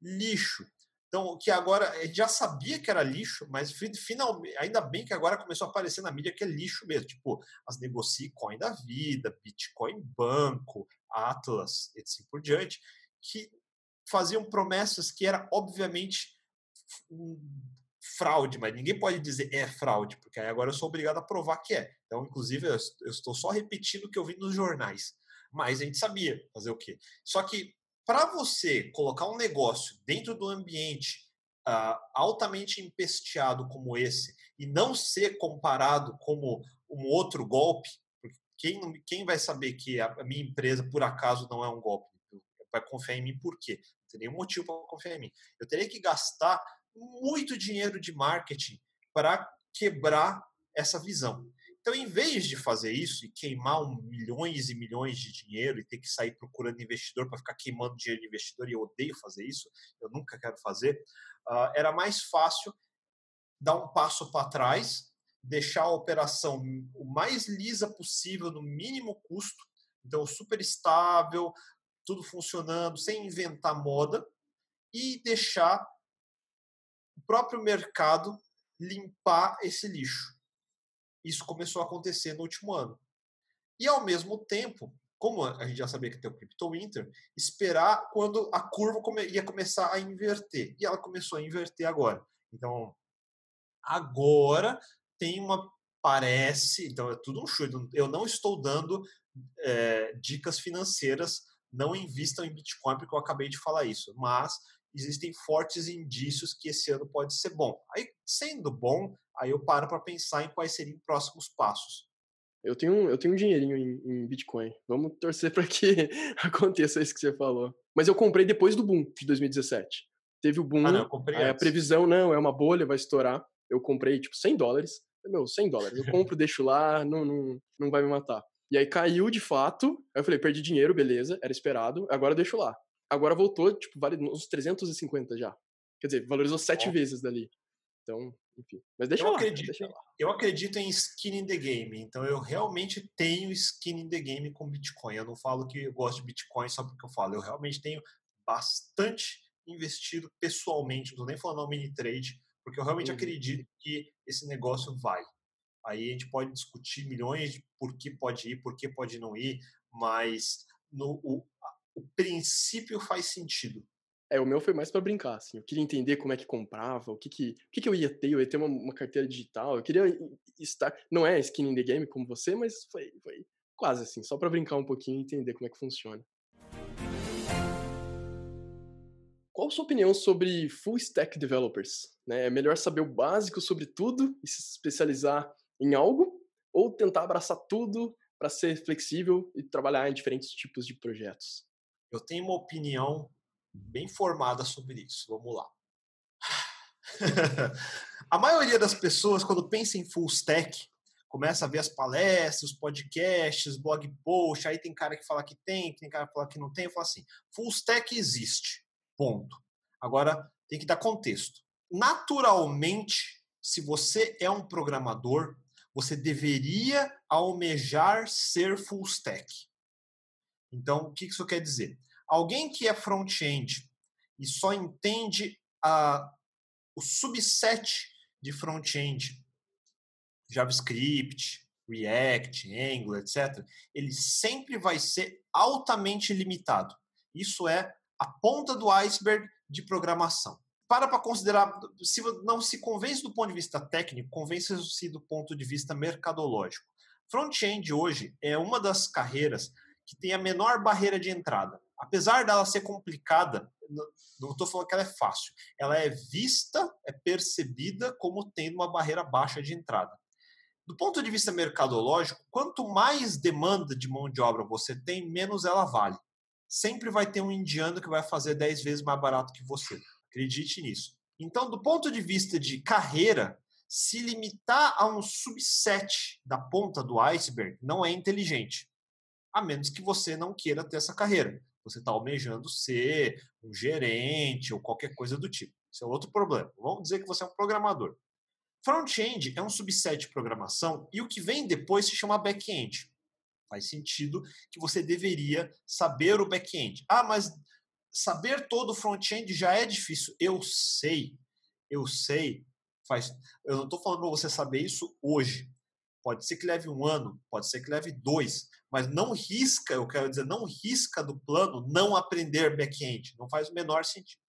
Lixo. Então, que agora a gente já sabia que era lixo, mas finalmente, ainda bem que agora começou a aparecer na mídia que é lixo mesmo. Tipo, as Negocicoin da vida, Bitcoin Banco, Atlas, etc. por diante, que faziam promessas que era obviamente fraude, mas ninguém pode dizer é fraude, porque aí agora eu sou obrigado a provar que é. Então, inclusive, eu estou só repetindo o que eu vi nos jornais. Mas a gente sabia fazer o quê? Só que para você colocar um negócio dentro do ambiente uh, altamente empesteado como esse e não ser comparado como um outro golpe, quem, quem vai saber que a, minha empresa, por acaso, não é um golpe? Vai confiar em mim por quê? Não tem nenhum motivo para confiar em mim. Eu teria que gastar muito dinheiro de marketing para quebrar essa visão. Então, em vez de fazer isso e queimar um, milhões e milhões de dinheiro e ter que sair procurando investidor para ficar queimando dinheiro de investidor, e eu odeio fazer isso, eu nunca quero fazer, uh, era mais fácil dar um passo para trás, deixar a operação o mais lisa possível, no mínimo custo, então super estável, tudo funcionando, sem inventar moda, e deixar o próprio mercado limpar esse lixo. Isso começou a acontecer no último ano. E, ao mesmo tempo, como a gente já sabia que tem o Crypto Winter, esperar quando a curva ia começar a inverter. E ela começou a inverter agora. Então, agora tem uma. Parece. Então, é tudo um chute. Eu não estou dando é, dicas financeiras. Não invistam em Bitcoin, porque eu acabei de falar isso. Mas existem fortes indícios que esse ano pode ser bom. Aí, sendo bom, aí eu paro para pensar em quais seriam os próximos passos. Eu tenho, eu tenho um dinheirinho em, em Bitcoin. Vamos torcer para que <laughs> aconteça isso que você falou. Mas eu comprei depois do boom de 2017. Teve o boom, ah, não, aí a previsão, não, é uma bolha, vai estourar. Eu comprei, tipo, 100 dólares. Meu, 100 dólares. Eu compro, deixo lá, não, não, não vai me matar. E aí caiu de fato. Aí eu falei, perdi dinheiro, beleza, era esperado, agora eu deixo lá agora voltou, tipo, vale uns 350 já. Quer dizer, valorizou sete oh. vezes dali. Então, enfim. Mas deixa eu lá, acredito, deixa lá. Eu acredito em skin in the game, então eu realmente tenho skin in the game com Bitcoin. Eu não falo que eu gosto de Bitcoin só porque eu falo, eu realmente tenho bastante investido pessoalmente, não estou nem falando mini trade, porque eu realmente uhum. acredito que esse negócio vai. Aí a gente pode discutir milhões de por que pode ir, por que pode não ir, mas no, o, o princípio faz sentido. É, o meu foi mais para brincar, assim. Eu queria entender como é que comprava, o que que, o que, que eu ia ter. Eu ia ter uma, uma, carteira digital. Eu queria estar. Não é skin in the game como você, mas foi, foi quase assim, só para brincar um pouquinho e entender como é que funciona. Qual a sua opinião sobre full stack developers? Né? É melhor saber o básico sobre tudo e se especializar em algo? Ou tentar abraçar tudo para ser flexível e trabalhar em diferentes tipos de projetos? Eu tenho uma opinião bem formada sobre isso. Vamos lá. a maioria das pessoas, quando pensa em full stack, começa a ver as palestras, podcasts, blog post, aí tem cara que fala que tem, tem cara que fala que não tem, eu falo assim, full stack existe, ponto. Agora, tem que dar contexto. Naturalmente, se você é um programador, você deveria almejar ser full stack. Então, o que isso quer dizer? Alguém que é front-end e só entende a, o subset de front-end, JavaScript, React, Angular, etc., ele sempre vai ser altamente limitado. Isso é a ponta do iceberg de programação. Para para considerar, se não se convence do ponto de vista técnico, convence-se do ponto de vista mercadológico. Front-end hoje é uma das carreiras que tem a menor barreira de entrada apesar dela ser complicada, não estou falando que ela é fácil, ela é vista, é percebida como tendo uma barreira baixa de entrada. Do ponto de vista mercadológico, quanto mais demanda de mão de obra você tem, menos ela vale. Sempre vai ter um indiano que vai fazer 10 vezes mais barato que você. Acredite nisso. Então, do ponto de vista de carreira, se limitar a um subset da ponta do iceberg não é inteligente. A menos que você não queira ter essa carreira você está almejando ser um gerente ou qualquer coisa do tipo. Isso é outro problema. Vamos dizer que você é um programador. Front-end é um subset de programação e o que vem depois se chama back-end. Faz sentido que você deveria saber o back-end. Ah, mas saber todo o front-end já é difícil. Eu sei, eu sei. Faz, eu não estou falando para você saber isso hoje. Pode ser que leve um ano, pode ser que leve dois, mas não risca, eu quero dizer, não risca do plano não aprender back-end. Não faz o menor sentido.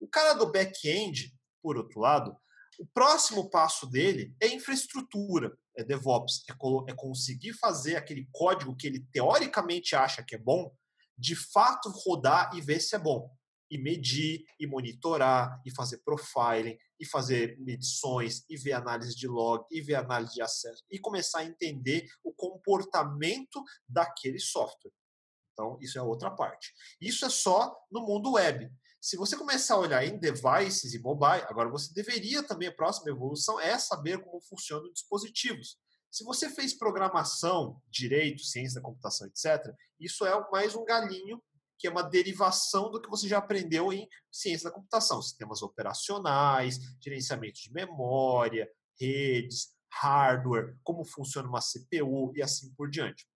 O cara do back-end, por outro lado, o próximo passo dele é infraestrutura, é DevOps, é, é conseguir fazer aquele código que ele teoricamente acha que é bom, de fato rodar e ver se é bom e medir, e monitorar, e fazer profiling, e fazer medições, e ver análise de log, e ver análise de acesso, e começar a entender o comportamento daquele software. Então, isso é outra parte. Isso é só no mundo web. Se você começar a olhar em devices e mobile, agora você deveria também, a próxima evolução é saber como funcionam os dispositivos. Se você fez programação, direito, ciência da computação, etc., isso é mais um galinho que é uma derivação do que você já aprendeu em ciência da computação, sistemas operacionais, gerenciamento de memória, redes, hardware, como funciona uma CPU e assim por diante.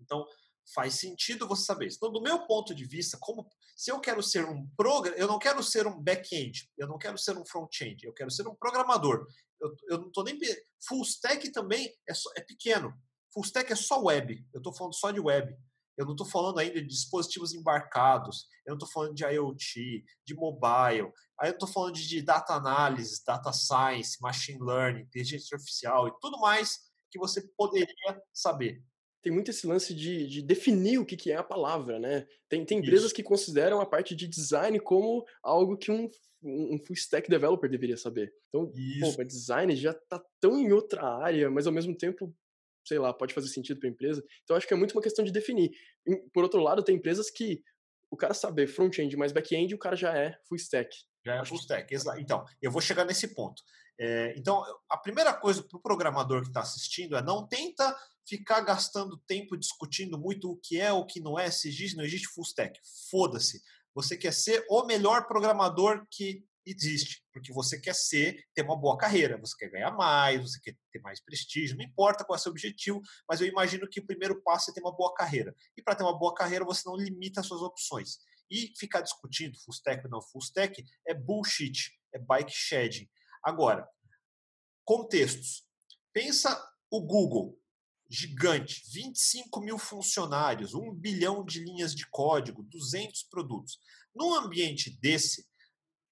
Então, faz sentido você saber isso. Então, do meu ponto de vista, como se eu quero ser um program, eu não quero ser um back-end, eu não quero ser um front-end, eu quero ser um programador. Eu, eu não estou nem full stack também é, só, é pequeno. Full stack é só web. Eu estou falando só de web. Eu não estou falando ainda de dispositivos embarcados, eu não estou falando de IoT, de mobile, aí eu estou falando de data analysis, data science, machine learning, inteligência artificial e tudo mais que você poderia saber. Tem muito esse lance de, de definir o que, que é a palavra, né? Tem, tem empresas Isso. que consideram a parte de design como algo que um, um full stack developer deveria saber. Então, Isso. pô, design já está tão em outra área, mas ao mesmo tempo sei lá, pode fazer sentido para a empresa. Então acho que é muito uma questão de definir. Por outro lado, tem empresas que o cara saber front-end mais back-end, o cara já é full stack. Já é full stack, exato. Então, eu vou chegar nesse ponto. É, então, a primeira coisa para o programador que está assistindo é não tenta ficar gastando tempo discutindo muito o que é, o que não é, se existe, não existe full stack. Foda-se. Você quer ser o melhor programador que existe, porque você quer ser, ter uma boa carreira, você quer ganhar mais, você quer ter mais prestígio, não importa qual é o seu objetivo, mas eu imagino que o primeiro passo é ter uma boa carreira. E para ter uma boa carreira, você não limita as suas opções. E ficar discutindo full stack ou não full stack é bullshit, é bike shedding. Agora, contextos. Pensa o Google, gigante, 25 mil funcionários, 1 bilhão de linhas de código, 200 produtos. Num ambiente desse,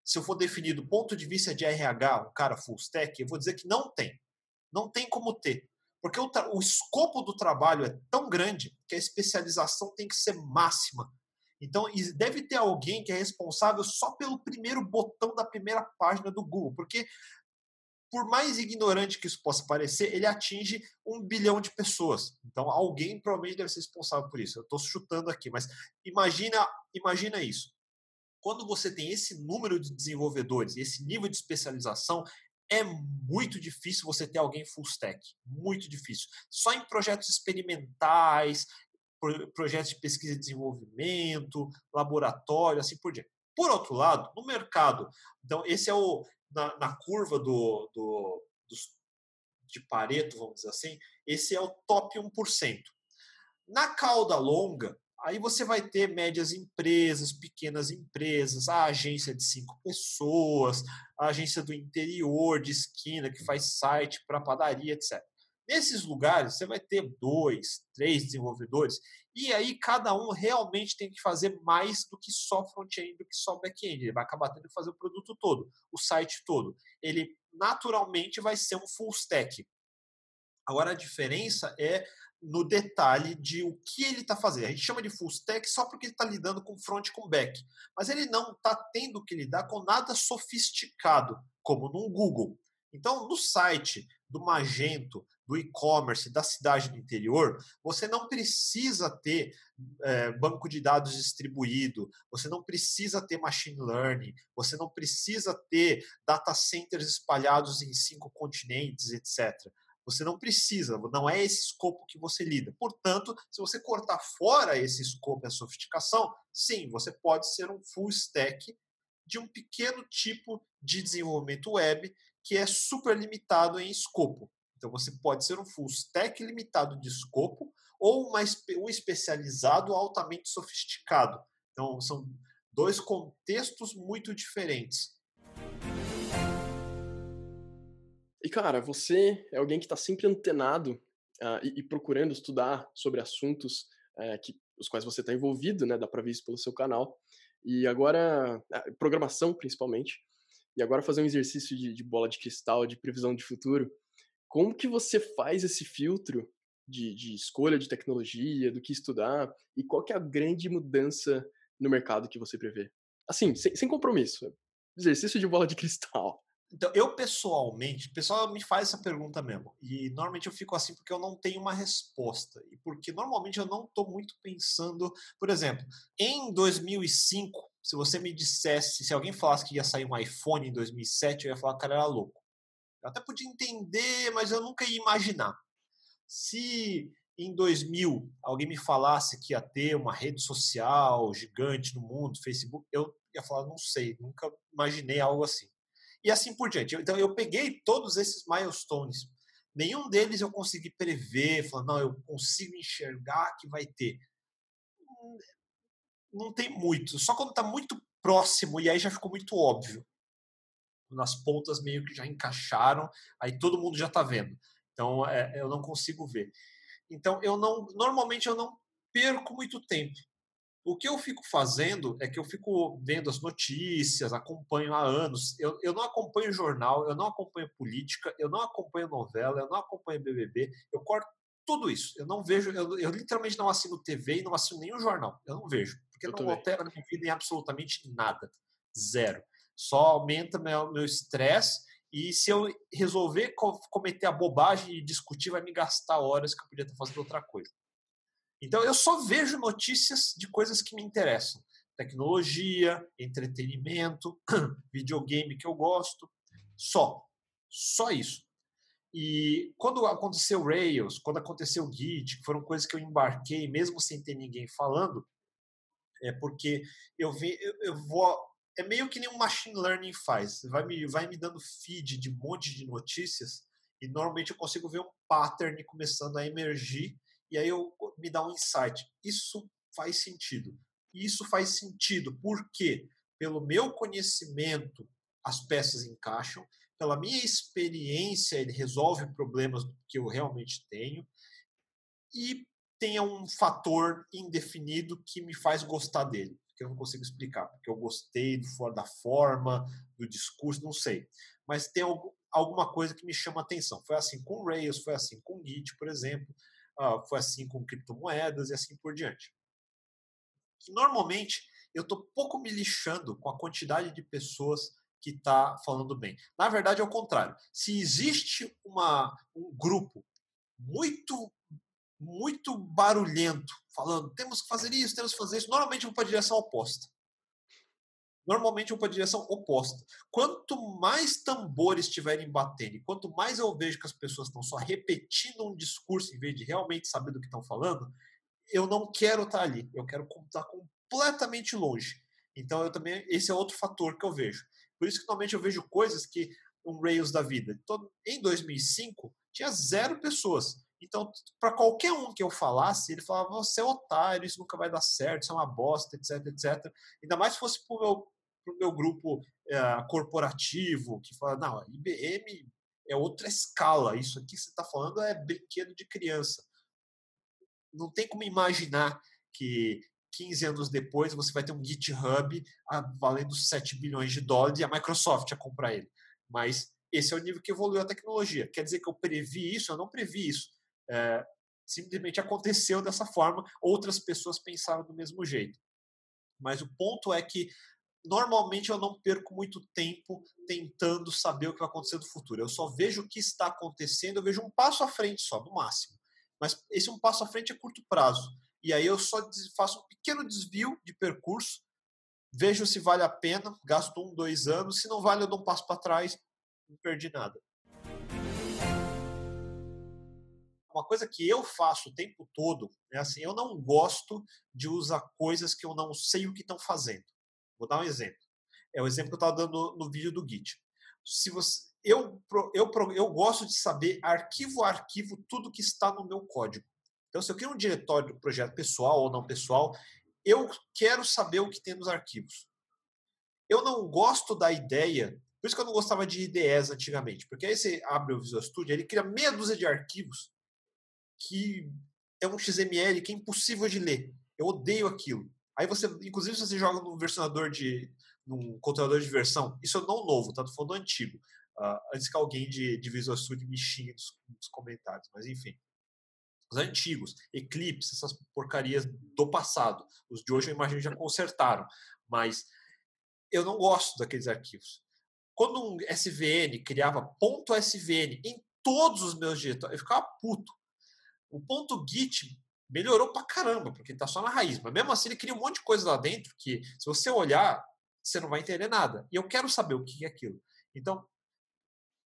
se eu for definir do ponto de vista de RH, um cara full stack, eu vou dizer que não tem. Não tem como ter. Porque o, o escopo do trabalho é tão grande que a especialização tem que ser máxima. Então, deve ter alguém que é responsável só pelo primeiro botão da primeira página do Google, porque por mais ignorante que isso possa parecer, ele atinge um bilhão de pessoas. Então, alguém provavelmente deve ser responsável por isso. Eu estou chutando aqui, mas imagina, imagina isso quando você tem esse número de desenvolvedores, esse nível de especialização, é muito difícil você ter alguém full stack. Muito difícil. Só em projetos experimentais, projetos de pesquisa e desenvolvimento, laboratório, assim por diante. Por outro lado, no mercado, então esse é o na, na curva do, do, de Pareto, vamos dizer assim, esse é o top 1%. Na cauda longa, Aí você vai ter médias empresas, pequenas empresas, a agência de cinco pessoas, a agência do interior, de esquina, que faz site para padaria, etc. Nesses lugares, você vai ter dois, três desenvolvedores, e aí cada um realmente tem que fazer mais do que só front-end, do que só back-end. Ele vai acabar tendo que fazer o produto todo, o site todo. Ele naturalmente vai ser um full stack. Agora a diferença é no detalhe de o que ele está fazendo. A gente chama de full stack só porque ele está lidando com front com back. Mas ele não está tendo que lidar com nada sofisticado, como no Google. Então, no site do Magento, do e-commerce, da cidade do interior, você não precisa ter é, banco de dados distribuído, você não precisa ter machine learning, você não precisa ter data centers espalhados em cinco continentes, etc. Você não precisa, não é esse escopo que você lida. Portanto, se você cortar fora esse escopo e a sofisticação, sim, você pode ser um full stack de um pequeno tipo de desenvolvimento web que é super limitado em escopo. Então, você pode ser um full stack limitado de escopo ou um especializado altamente sofisticado. Então, são dois contextos muito diferentes. E, cara, você é alguém que está sempre antenado uh, e, e, procurando estudar sobre assuntos uh, que, os quais você está envolvido, né? Dá para ver isso pelo seu canal. E agora, uh, programação principalmente. E agora fazer um exercício de, de bola de cristal, de previsão de futuro. Como que você faz esse filtro de, de, escolha de tecnologia, do que estudar, e qual que é a grande mudança no mercado que você prevê? Assim, sem, sem compromisso. Exercício de bola de <laughs> cristal. Então, eu pessoalmente, o pessoal me faz essa pergunta mesmo. E normalmente eu fico assim porque eu não tenho uma resposta. E porque normalmente eu não estou muito pensando. Por exemplo, em 2005, se você me dissesse, se alguém falasse que ia sair um iPhone em 2007, eu ia falar que o cara era louco. Eu até podia entender, mas eu nunca ia imaginar. Se em 2000 alguém me falasse que ia ter uma rede social gigante no mundo, Facebook, eu ia falar, não sei, nunca imaginei algo assim e assim por diante. Então, eu peguei todos esses milestones. Nenhum deles eu consegui prever, falando, não, eu consigo enxergar que vai ter. Não tem muito. Só quando está muito próximo, e aí já ficou muito óbvio. Nas pontas meio que já encaixaram, aí todo mundo já está vendo. Então, é, eu não consigo ver. Então, eu não. Normalmente eu não perco muito tempo. O que eu fico fazendo é que eu fico vendo as notícias, acompanho há anos. Eu, eu não acompanho jornal, eu não acompanho política, eu não acompanho novela, eu não acompanho BBB. Eu corto tudo isso. Eu não vejo, eu, eu literalmente não assino TV e não assino nenhum jornal. Eu não vejo, porque eu não altera a minha vida em absolutamente nada. Zero. Só aumenta meu estresse e se eu resolver cometer a bobagem e discutir, vai me gastar horas que eu podia estar fazendo outra coisa. Então eu só vejo notícias de coisas que me interessam. Tecnologia, entretenimento, <clears throat> videogame que eu gosto. Só. Só isso. E quando aconteceu Rails, quando aconteceu Git, foram coisas que eu embarquei mesmo sem ter ninguém falando, é porque eu, vi, eu, eu vou é meio que nem um machine learning faz. Vai me, vai me dando feed de um monte de notícias e normalmente eu consigo ver um pattern começando a emergir e aí eu me dá um insight. Isso faz sentido. Isso faz sentido porque pelo meu conhecimento as peças encaixam, pela minha experiência ele resolve problemas que eu realmente tenho e tenha um fator indefinido que me faz gostar dele, que eu não consigo explicar, porque eu gostei do, da forma, do discurso, não sei. Mas tem alguma coisa que me chama atenção. Foi assim com Rails, foi assim com Git, por exemplo, foi assim com criptomoedas e assim por diante. Normalmente, eu estou pouco me lixando com a quantidade de pessoas que está falando bem. Na verdade, é o contrário. Se existe uma, um grupo muito muito barulhento, falando temos que fazer isso, temos que fazer isso, normalmente vão para a direção oposta. Normalmente vão para a direção oposta. Quanto mais tambores estiverem batendo, quanto mais eu vejo que as pessoas estão só repetindo um discurso em vez de realmente saber do que estão falando, eu não quero estar tá ali. Eu quero estar completamente longe. Então, eu também esse é outro fator que eu vejo. Por isso que normalmente eu vejo coisas que um Rails da vida. Em 2005 tinha zero pessoas. Então, para qualquer um que eu falasse, ele falava: você é otário, isso nunca vai dar certo, isso é uma bosta, etc, etc. Ainda mais se fosse para o meu, pro meu grupo é, corporativo, que fala: não, IBM é outra escala, isso aqui que você está falando é brinquedo de criança. Não tem como imaginar que 15 anos depois você vai ter um GitHub valendo 7 bilhões de dólares e a Microsoft a comprar ele. Mas esse é o nível que evoluiu a tecnologia. Quer dizer que eu previ isso? Eu não previ isso. É, simplesmente aconteceu dessa forma, outras pessoas pensaram do mesmo jeito. Mas o ponto é que normalmente eu não perco muito tempo tentando saber o que vai acontecer no futuro. Eu só vejo o que está acontecendo, eu vejo um passo à frente só, no máximo. Mas esse um passo à frente é curto prazo. E aí eu só faço um pequeno desvio de percurso, vejo se vale a pena, gasto um, dois anos. Se não vale, eu dou um passo para trás, não perdi nada. uma coisa que eu faço o tempo todo é assim, eu não gosto de usar coisas que eu não sei o que estão fazendo. Vou dar um exemplo. É o exemplo que eu estava dando no, vídeo do Git. Se você, eu, eu, eu gosto de saber arquivo a arquivo tudo que está no meu código. Então, se eu crio um diretório do projeto pessoal ou não pessoal, eu quero saber o que tem nos arquivos. Eu não gosto da ideia, por isso que eu não gostava de IDEs antigamente, porque aí você abre o Visual Studio, ele cria meia dúzia de arquivos que é um XML que é impossível de ler. Eu odeio aquilo. Aí você, inclusive, se você joga num versionador de, num controlador de versão, isso é não novo, tá? Tô falando do antigo. Uh, antes que alguém de, de Visual Studio me xingue nos, nos comentários, mas enfim. Os antigos, Eclipse, essas porcarias do passado. Os de hoje eu imagino já consertaram, mas eu não gosto daqueles arquivos. Quando um SVN criava .svn em todos os meus diretórios, eu ficava puto. O ponto Git melhorou pra caramba, porque está só na raiz. Mas mesmo assim, ele cria um monte de coisa lá dentro que, se você olhar, você não vai entender nada. E eu quero saber o que é aquilo. Então,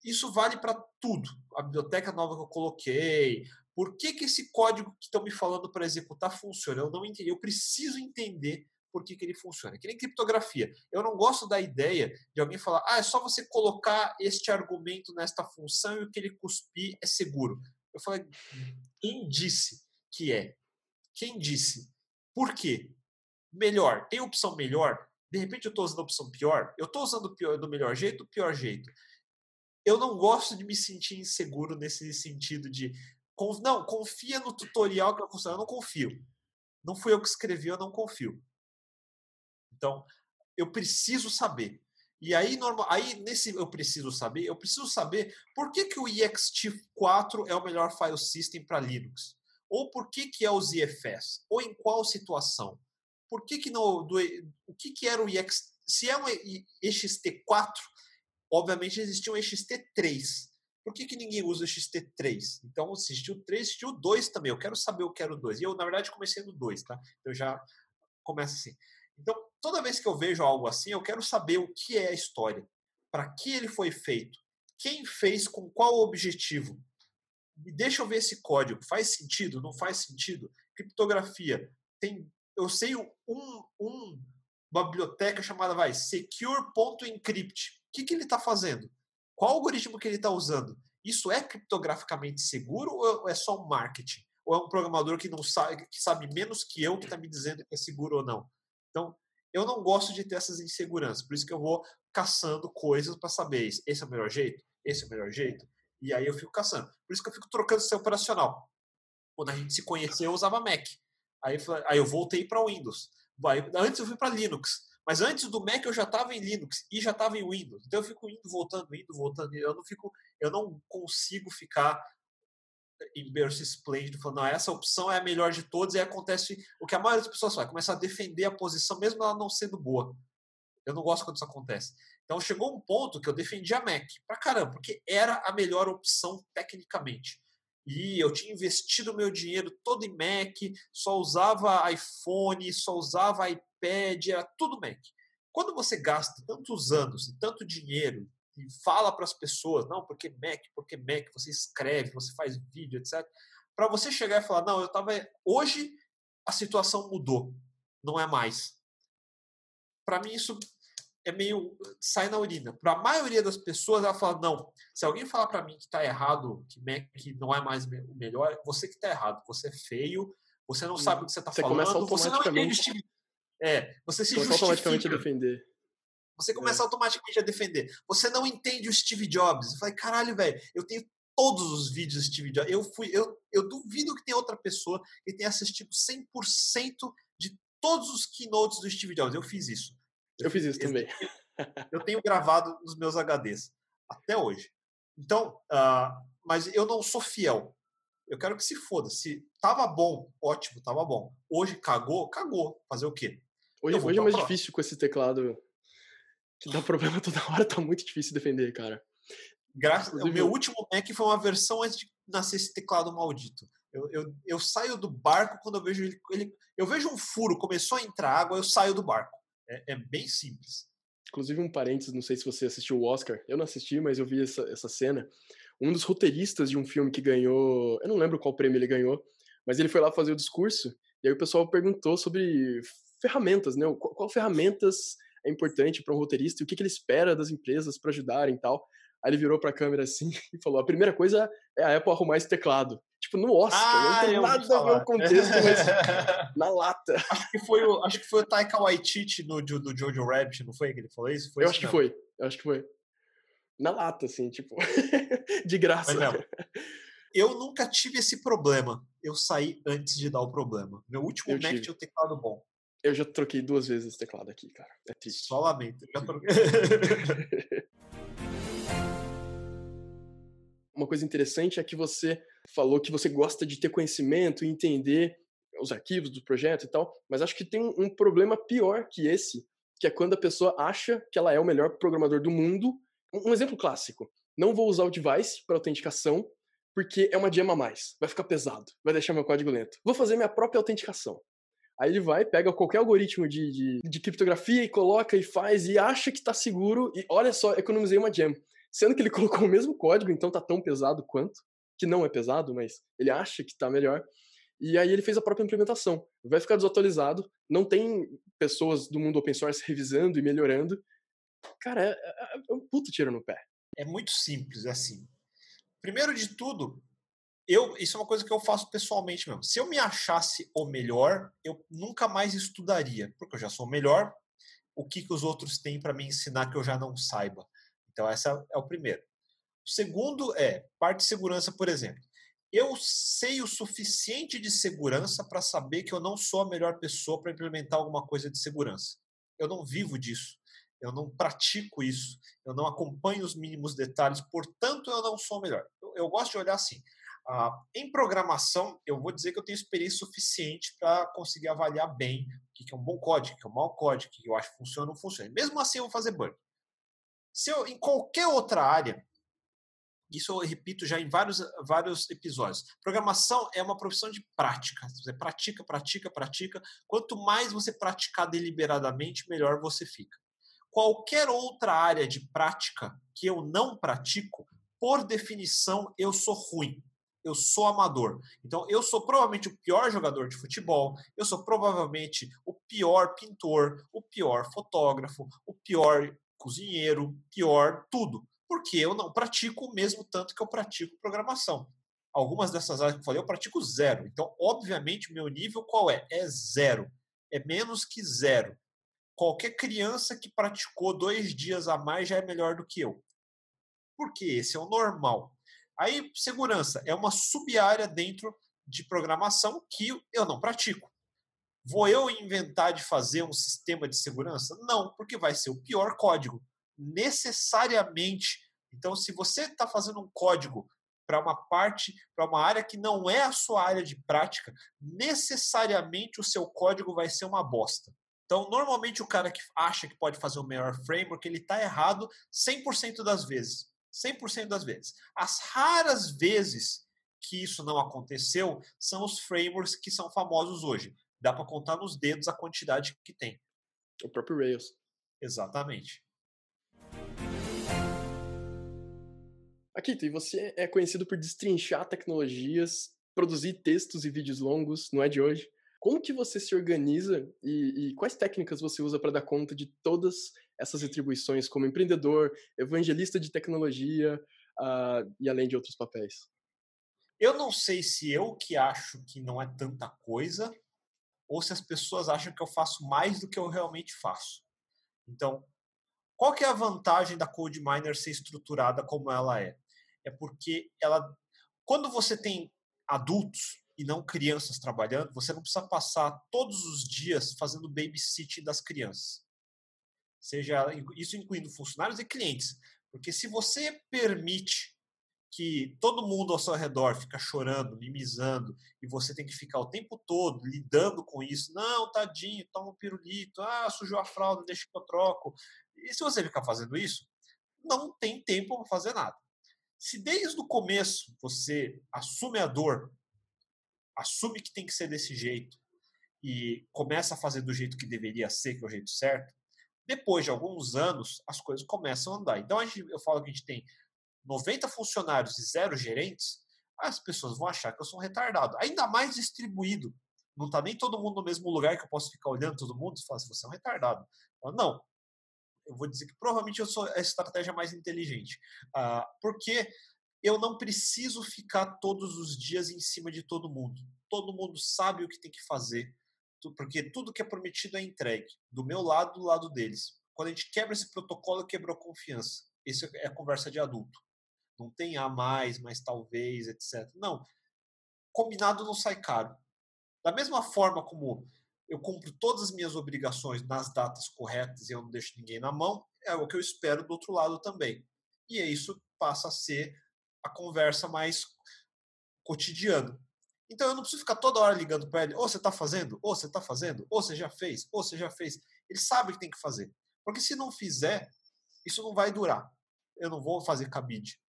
isso vale para tudo. A biblioteca nova que eu coloquei. Por que, que esse código que estão me falando para executar funciona? Eu não entendi. Eu preciso entender por que, que ele funciona. Que nem criptografia. Eu não gosto da ideia de alguém falar, ah, é só você colocar este argumento nesta função e o que ele cuspir é seguro. Eu falei, quem disse que é? Quem disse? Por quê? Melhor. Tem opção melhor? De repente eu estou usando a opção pior? Eu estou usando pior, do melhor jeito ou pior jeito? Eu não gosto de me sentir inseguro nesse sentido de não, confia no tutorial que vai funcionar. Eu não confio. Não fui eu que escrevi, eu não confio. Então, eu preciso saber. E aí, normal, aí nesse eu preciso saber, eu preciso saber por que, que o ext4 é o melhor file system para Linux. Ou por que, que é o ZFS? Ou em qual situação? Por que, que no, do, o que, que era o ext se é um ext4, obviamente existia um ext3. Por que, que ninguém usa o ext3? Então, existiu o 3, existiu o 2 também. Eu quero saber o que era o 2. E eu, na verdade, comecei no 2, tá? Eu já começo assim. Então, toda vez que eu vejo algo assim, eu quero saber o que é a história, para que ele foi feito, quem fez, com qual objetivo. Deixa eu ver esse código. Faz sentido? Não faz sentido? Criptografia. Tem, eu sei um, um, uma biblioteca chamada vai secure.encrypt. O que, que ele está fazendo? Qual algoritmo que ele está usando? Isso é criptograficamente seguro ou é só um marketing? Ou é um programador que não sabe, que sabe menos que eu que está me dizendo que é seguro ou não? Então, eu não gosto de ter essas inseguranças, por isso que eu vou caçando coisas para saber esse é o melhor jeito, esse é o melhor jeito, e aí eu fico caçando. Por isso que eu fico trocando seu operacional. Quando a gente se conheceu, eu usava Mac. Aí, aí eu voltei para Windows. Antes eu fui para Linux. Mas antes do Mac eu já estava em Linux e já estava em Windows. Então eu fico indo, voltando, indo, voltando. Eu não fico, eu não consigo ficar em berço esplêndido, falando, não, essa opção é a melhor de todas, e acontece o que a maioria das pessoas faz, começa a defender a posição, mesmo ela não sendo boa. Eu não gosto quando isso acontece. Então chegou um ponto que eu defendi a Mac pra caramba, porque era a melhor opção tecnicamente. E eu tinha investido meu dinheiro todo em Mac, só usava iPhone, só usava iPad, era tudo Mac. Quando você gasta tantos anos e tanto dinheiro e fala para as pessoas, não, porque Mac, porque Mac, você escreve, você faz vídeo, etc. Para você chegar e falar, não, eu estava. Hoje a situação mudou, não é mais. Para mim, isso é meio sai na urina. Para a maioria das pessoas, ela fala: não, se alguém falar para mim que está errado, que Mac não é mais o melhor, você que está errado. Você é feio, você não sabe o que você está falando, começa você não entende. É, você se começa automaticamente a defender. Você começa é. automaticamente a defender. Você não entende o Steve Jobs. Eu falei, caralho, velho, eu tenho todos os vídeos do Steve Jobs. Eu fui, eu, eu duvido que tenha outra pessoa que tenha assistido 100% de todos os keynotes do Steve Jobs. Eu fiz isso. Eu fiz isso também. <laughs> Eu tenho gravado nos meus HDs até hoje. Então, uh, mas eu não sou fiel. Eu quero que se foda. Se tava bom, ótimo, tava bom. Hoje cagou, cagou. Fazer o quê? Hoje, hoje é mais difícil com esse teclado que dá problema <laughs> toda hora, tá muito difícil defender, cara. Graças, o meu último Mac foi uma versão antes de nascer esse teclado maldito. Eu, eu, eu saio do barco quando eu vejo ele, ele, Eu vejo um furo, começou a entrar água, eu saio do barco. É, é, bem simples. Inclusive, um parênteses, não sei se você assistiu o Oscar. Eu não assisti, mas eu vi essa, essa cena. Um dos roteiristas de um filme que ganhou. Eu não lembro qual prêmio ele ganhou, mas ele foi lá fazer o discurso. E aí o pessoal perguntou sobre ferramentas, né? Qual, qual ferramentas é importante para um roteirista e o que, que ele espera das empresas para ajudarem e tal. Aí ele virou para a câmera assim <laughs> e falou: a primeira coisa é a Apple arrumar esse teclado. Tipo, no Oscar, ah, não tem nada a ver o contexto, mas <laughs> na lata. Acho que foi o, acho que foi o Taika Waititi no, do Jojo Rabbit, não foi que ele falou isso? Foi eu acho que foi, eu acho que foi. Na lata, assim, tipo, <laughs> de graça. Eu nunca tive esse problema. Eu saí antes de dar o problema. Meu último eu Mac tive. tinha o teclado bom. Eu já troquei duas vezes esse teclado aqui, cara. É triste. Só lamento. Já troquei. <laughs> Uma coisa interessante é que você falou que você gosta de ter conhecimento e entender os arquivos do projeto e tal, mas acho que tem um problema pior que esse, que é quando a pessoa acha que ela é o melhor programador do mundo. Um exemplo clássico: não vou usar o device para autenticação porque é uma gema a mais, vai ficar pesado, vai deixar meu código lento. Vou fazer minha própria autenticação. Aí ele vai, pega qualquer algoritmo de, de, de criptografia e coloca e faz e acha que está seguro e olha só, economizei uma gem. Sendo que ele <laughs> colocou o mesmo código, então tá tão pesado quanto, que não é pesado, mas ele acha que tá melhor. E aí ele fez a própria implementação. Vai ficar desatualizado, não tem pessoas do mundo open source revisando e melhorando. Cara, é, é, é um puto tiro no pé. É muito simples, é assim. Primeiro de tudo, eu, isso é uma coisa que eu faço pessoalmente mesmo. Se eu me achasse o melhor, eu nunca mais estudaria, porque eu já sou o melhor. O que, que os outros têm para me ensinar que eu já não saiba? Então, essa é o primeiro. O segundo é parte de segurança, por exemplo. Eu sei o suficiente de segurança para saber que eu não sou a melhor pessoa para implementar alguma coisa de segurança. Eu não vivo disso. Eu não pratico isso. Eu não acompanho os mínimos detalhes. Portanto, eu não sou o melhor. Eu, eu gosto de olhar assim. Ah, em programação, eu vou dizer que eu tenho experiência suficiente para conseguir avaliar bem o que é um bom código, o que é um mau código, o que eu acho que funciona ou não funciona. Mesmo assim, eu vou fazer bug. Se eu, em qualquer outra área, isso eu repito já em vários, vários episódios. Programação é uma profissão de prática. Você pratica, pratica, pratica. Quanto mais você praticar deliberadamente, melhor você fica. Qualquer outra área de prática que eu não pratico, por definição, eu sou ruim. Eu sou amador. Então, eu sou provavelmente o pior jogador de futebol, eu sou provavelmente o pior pintor, o pior fotógrafo, o pior cozinheiro, pior tudo. Porque eu não pratico o mesmo tanto que eu pratico programação. Algumas dessas áreas que eu falei, eu pratico zero. Então, obviamente, o meu nível qual é? É zero. É menos que zero. Qualquer criança que praticou dois dias a mais já é melhor do que eu. Porque esse é o normal. Aí, segurança é uma sub-área dentro de programação que eu não pratico. Vou eu inventar de fazer um sistema de segurança? Não, porque vai ser o pior código. Necessariamente. Então, se você está fazendo um código para uma parte, para uma área que não é a sua área de prática, necessariamente o seu código vai ser uma bosta. Então, normalmente o cara que acha que pode fazer o melhor framework, ele está errado 100% das vezes. 100% das vezes. As raras vezes que isso não aconteceu são os frameworks que são famosos hoje. Dá para contar nos dedos a quantidade que tem. O próprio Rails. Exatamente. Akito, e você é conhecido por destrinchar tecnologias, produzir textos e vídeos longos, não é de hoje. Como que você se organiza e, e quais técnicas você usa para dar conta de todas essas atribuições como empreendedor, evangelista de tecnologia uh, e além de outros papéis? Eu não sei se eu que acho que não é tanta coisa ou se as pessoas acham que eu faço mais do que eu realmente faço. Então, qual que é a vantagem da CodeMiner ser estruturada como ela é? É porque ela, quando você tem adultos e não crianças trabalhando, você não precisa passar todos os dias fazendo babysitting das crianças. Seja isso incluindo funcionários e clientes. Porque se você permite que todo mundo ao seu redor fica chorando, mimizando, e você tem que ficar o tempo todo lidando com isso. Não, tadinho, toma um pirulito, ah, sujou a fralda, deixa que eu troco. E se você ficar fazendo isso, não tem tempo para fazer nada. Se desde o começo você assume a dor assume que tem que ser desse jeito e começa a fazer do jeito que deveria ser, que é o jeito certo, depois de alguns anos, as coisas começam a andar. Então, a gente, eu falo que a gente tem 90 funcionários e zero gerentes, as pessoas vão achar que eu sou um retardado. Ainda mais distribuído. Não está nem todo mundo no mesmo lugar que eu posso ficar olhando todo mundo e falar assim, você é um retardado. não. Eu vou dizer que provavelmente eu sou a estratégia mais inteligente. Uh, porque eu não preciso ficar todos os dias em cima de todo mundo. Todo mundo sabe o que tem que fazer, porque tudo que é prometido é entregue, do meu lado, do lado deles. Quando a gente quebra esse protocolo, quebrou a confiança. Isso é a conversa de adulto. Não tem a mais, mas talvez, etc. Não. Combinado não sai caro. Da mesma forma como eu cumpro todas as minhas obrigações nas datas corretas e eu não deixo ninguém na mão, é o que eu espero do outro lado também. E isso passa a ser a conversa mais cotidiana. Então eu não preciso ficar toda hora ligando para ele, ou oh, você está fazendo, ou oh, você está fazendo, ou oh, você já fez, ou você já fez. Ele sabe que tem que fazer. Porque se não fizer, isso não vai durar. Eu não vou fazer cabide.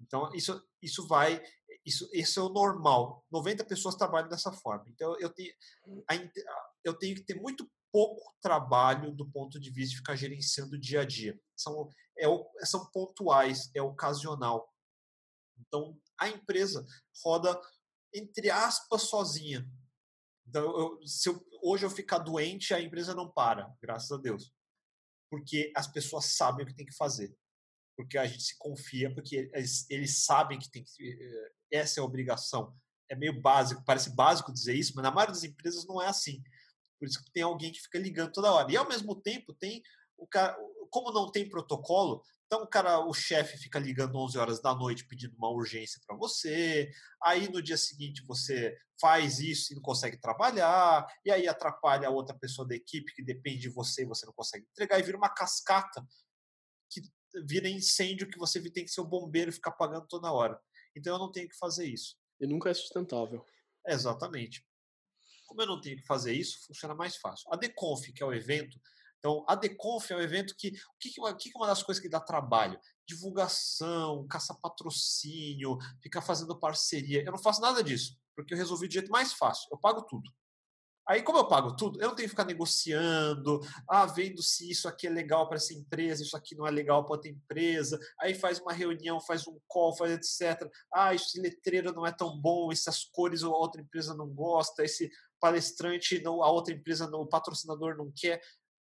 Então isso, isso vai, isso, isso é o normal. 90 pessoas trabalham dessa forma. Então eu tenho, eu tenho que ter muito pouco trabalho do ponto de vista de ficar gerenciando o dia a dia. São, é, são pontuais, é ocasional. Então, a empresa roda, entre aspas, sozinha. Então, eu, se eu, hoje eu ficar doente, a empresa não para, graças a Deus. Porque as pessoas sabem o que tem que fazer. Porque a gente se confia, porque eles, eles sabem que tem que. Eh, essa é a obrigação. É meio básico, parece básico dizer isso, mas na maioria das empresas não é assim. Por isso que tem alguém que fica ligando toda hora. E ao mesmo tempo tem o cara, como não tem protocolo, então o cara, o chefe fica ligando 11 horas da noite pedindo uma urgência para você. Aí no dia seguinte você faz isso e não consegue trabalhar, e aí atrapalha a outra pessoa da equipe que depende de você e você não consegue entregar e vira uma cascata vira incêndio que você tem que ser o bombeiro e ficar apagando toda hora. Então eu não tenho que fazer isso. E nunca é sustentável. Exatamente. Como eu não tenho que fazer isso, funciona mais fácil. A Deconf, que é o evento, então, a Deconf é um evento que. O que, que, que é uma das coisas que dá trabalho? Divulgação, caça-patrocínio, ficar fazendo parceria. Eu não faço nada disso, porque eu resolvi de jeito mais fácil. Eu pago tudo. Aí, como eu pago tudo, eu não tenho que ficar negociando, ah, vendo se isso aqui é legal para essa empresa, isso aqui não é legal para outra empresa. Aí faz uma reunião, faz um call, faz etc. Ah, esse letreiro não é tão bom, essas cores a outra empresa não gosta, esse palestrante, não, a outra empresa, não, o patrocinador não quer.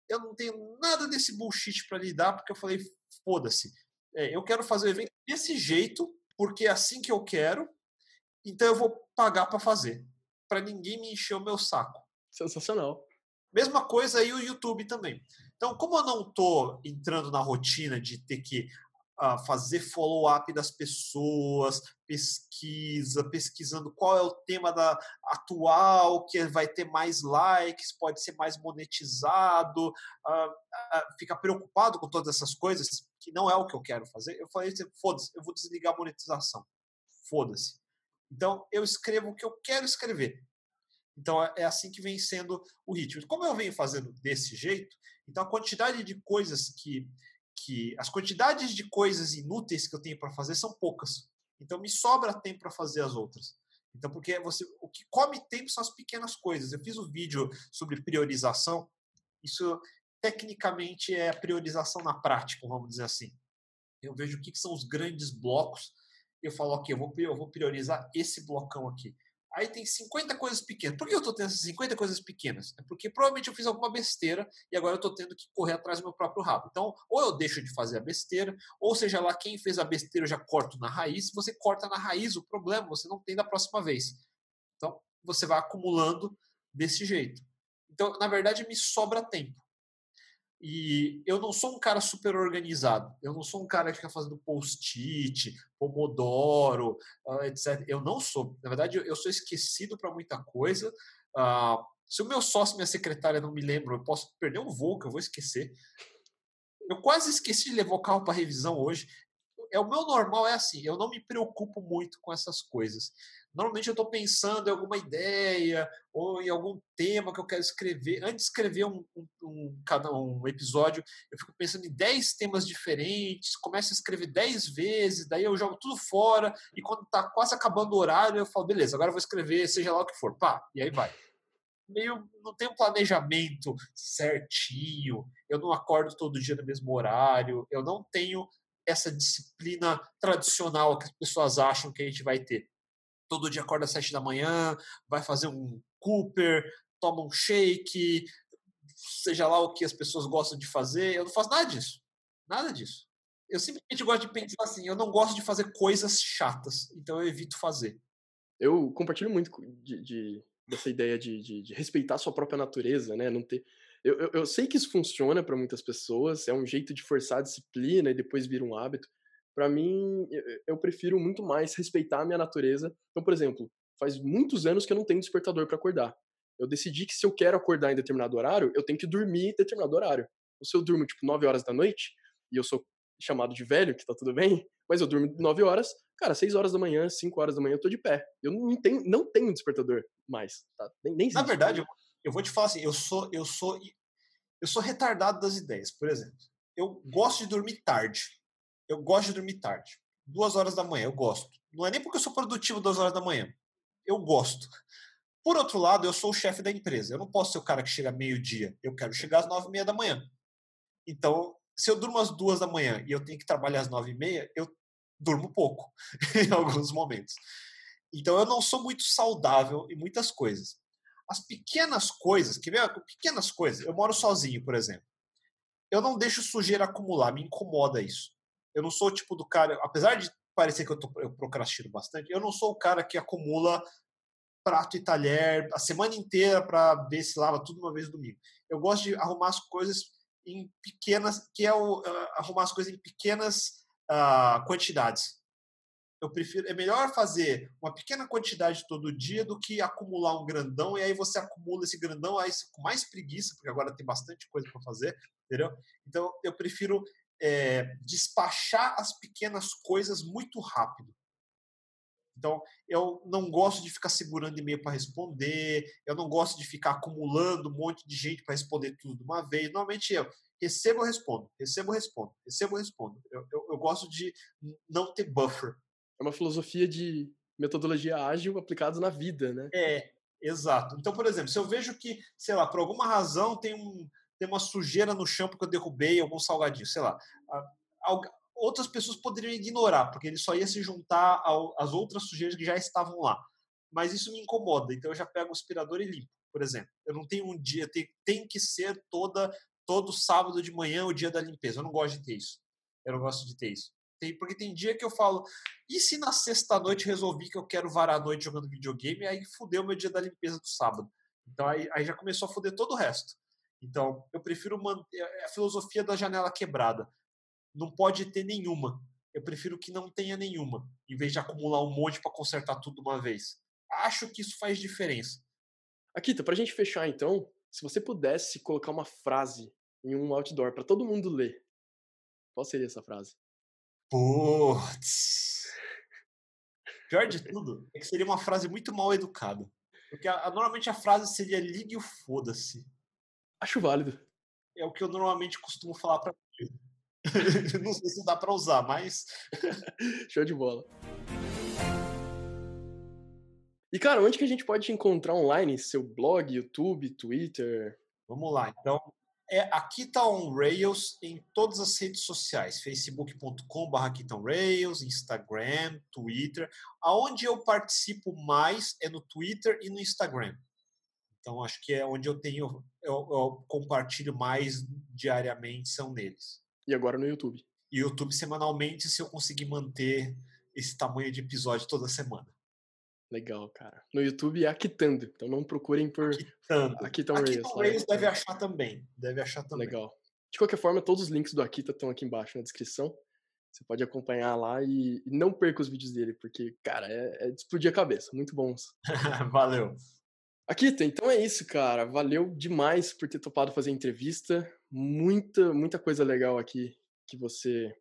Eu não tenho nada desse bullshit para lidar, porque eu falei, foda-se. É, eu quero fazer o evento desse jeito, porque é assim que eu quero, então eu vou pagar para fazer, para ninguém me encher o meu saco. Sensacional. Mesma coisa aí o YouTube também. Então, como eu não estou entrando na rotina de ter que uh, fazer follow-up das pessoas, pesquisa, pesquisando qual é o tema da atual que vai ter mais likes, pode ser mais monetizado, uh, uh, ficar preocupado com todas essas coisas, que não é o que eu quero fazer. Eu falei, foda-se, eu vou desligar a monetização. Foda-se. Então, eu escrevo o que eu quero escrever. Então é, é assim que vem sendo o ritmo. Como eu venho fazendo desse jeito, então a quantidade de coisas que que as quantidades de coisas inúteis que eu tenho para fazer são poucas. Então me sobra tempo para fazer as outras. Então porque você o que come tempo são as pequenas coisas. Eu fiz um vídeo sobre priorização. Isso tecnicamente é a priorização na prática, vamos dizer assim. Eu vejo o que, que são os grandes blocos. Eu falo, ok, eu vou, eu vou priorizar esse blocão aqui. Aí tem 50 coisas pequenas. Por que eu estou tendo essas 50 coisas pequenas? É porque provavelmente eu fiz alguma besteira e agora eu estou tendo que correr atrás do meu próprio rabo. Então, ou eu deixo de fazer a besteira, ou seja lá, quem fez a besteira eu já corto na raiz. Se você corta na raiz, o problema você não tem da próxima vez. Então, você vai acumulando desse jeito. Então, na verdade, me sobra tempo. E eu não sou um cara super organizado. Eu não sou um cara que fica fazendo post-it, pomodoro, uh, etc. Eu não sou. Na verdade, eu sou esquecido para muita coisa. Uh, se o meu sócio minha secretária não me lembram, eu posso perder um voo que eu vou esquecer. Eu quase esqueci de levar o carro para revisão hoje. É o meu normal é assim. Eu não me preocupo muito com essas coisas. Normalmente eu estou pensando em alguma ideia ou em algum tema que eu quero escrever. Antes de escrever um, um, um, um episódio, eu fico pensando em 10 temas diferentes, começo a escrever 10 vezes, daí eu jogo tudo fora, e quando está quase acabando o horário, eu falo, beleza, agora eu vou escrever, seja lá o que for. Pá, e aí vai. Meio, não tem um planejamento certinho, eu não acordo todo dia no mesmo horário, eu não tenho essa disciplina tradicional que as pessoas acham que a gente vai ter todo dia acorda às sete da manhã, vai fazer um Cooper, toma um shake, seja lá o que as pessoas gostam de fazer. Eu não faço nada disso. Nada disso. Eu simplesmente gosto de pensar assim, eu não gosto de fazer coisas chatas, então eu evito fazer. Eu compartilho muito de, de dessa ideia de, de, de, respeitar a sua própria natureza, né? Não ter... eu, eu, eu sei que isso funciona para muitas pessoas, é um jeito de forçar a disciplina e depois vira um hábito, para mim, eu prefiro muito mais respeitar a minha natureza. Então, por exemplo, faz muitos anos que eu não tenho despertador para acordar. Eu decidi que se eu quero acordar em determinado horário, eu tenho que dormir em determinado horário. Ou se eu durmo, tipo, 9 horas da noite, e eu sou chamado de velho, que tá tudo bem, <laughs> mas eu durmo 9 horas, cara, 6 horas da manhã, 5 horas da manhã eu tô de pé. Eu não tenho, não tenho despertador mais, tá? Nem, nem Na verdade, eu vou te falar assim, eu sou, eu sou, eu sou retardado das ideias, por exemplo. Eu gosto de dormir tarde eu gosto de dormir tarde. Duas horas da manhã, eu gosto. Não é nem porque eu sou produtivo duas horas da manhã. Eu gosto. Por outro lado, eu sou o chefe da empresa. Eu não posso ser o cara que chega meio-dia. Eu quero chegar às nove e meia da manhã. Então, se eu durmo às duas da manhã e eu tenho que trabalhar às nove e meia, eu durmo pouco <laughs> em alguns momentos. Então, eu não sou muito saudável em muitas coisas. As pequenas coisas, que ver? Pequenas coisas. Eu moro sozinho, por exemplo. Eu não deixo sujeira acumular, me incomoda isso. Eu não sou o tipo do cara, apesar de parecer que eu, tô, eu procrastino bastante, eu não sou o cara que acumula prato e talher a semana inteira para ver se lava tudo uma vez no domingo. Eu gosto de arrumar as coisas em pequenas, que é o, uh, arrumar as coisas em pequenas uh, quantidades. Eu prefiro, é melhor fazer uma pequena quantidade todo dia do que acumular um grandão e aí você acumula esse grandão aí com mais preguiça, porque agora tem bastante coisa para fazer, entendeu? Então eu prefiro é, despachar as pequenas coisas muito rápido. Então, eu não gosto de ficar segurando e-mail para responder, eu não gosto de ficar acumulando um monte de gente para responder tudo de uma vez. Normalmente eu recebo, respondo, recebo, respondo, recebo, respondo. Eu, eu, eu gosto de não ter buffer. É uma filosofia de metodologia ágil aplicada na vida, né? É, Exato. Então, por exemplo, se eu vejo que, sei lá, por alguma razão tem, um, tem uma sujeira no chão porque eu derrubei algum salgadinho, sei lá, outras pessoas poderiam ignorar, porque ele só ia se juntar às outras sujeiras que já estavam lá. Mas isso me incomoda, então eu já pego o aspirador e limpo, por exemplo. Eu não tenho um dia, tem, tem que ser toda todo sábado de manhã o dia da limpeza. Eu não gosto de ter isso. Eu não gosto de ter isso. Tem, porque tem dia que eu falo, e se na sexta-noite resolvi que eu quero varar a noite jogando videogame, aí fudeu meu dia da limpeza do sábado. Então aí, aí já começou a fuder todo o resto. Então eu prefiro manter a filosofia da janela quebrada. Não pode ter nenhuma. Eu prefiro que não tenha nenhuma, em vez de acumular um monte para consertar tudo de uma vez. Acho que isso faz diferença. Akita, pra gente fechar então, se você pudesse colocar uma frase em um outdoor para todo mundo ler, qual seria essa frase? Putz. Pior de tudo é que seria uma frase muito mal educada. Porque a, a, normalmente a frase seria ligue o foda-se. Acho válido. É o que eu normalmente costumo falar pra <laughs> Não sei se dá pra usar, mas. <laughs> Show de bola. E, cara, onde que a gente pode te encontrar online? Seu blog, YouTube, Twitter? Vamos lá. Então, é aqui tá on Rails em todas as redes sociais, facebook.com.br aqui tá Rails, Instagram, Twitter. Aonde eu participo mais é no Twitter e no Instagram. Então acho que é onde eu tenho, eu, eu compartilho mais diariamente são neles. E agora no YouTube. E YouTube semanalmente, se eu conseguir manter esse tamanho de episódio toda semana. Legal, cara. No YouTube é Aquitando, então não procurem por Aquitando. Aquitão Rails. Aquitão Rails deve achar também. Deve achar também. Legal. De qualquer forma, todos os links do Akita estão aqui embaixo na descrição. Você pode acompanhar lá e, e não perca os vídeos dele, porque, cara, é, é explodir a cabeça. Muito bons. <laughs> Valeu. Akita, então é isso, cara. Valeu demais por ter topado fazer a entrevista. Muita, muita coisa legal aqui que você.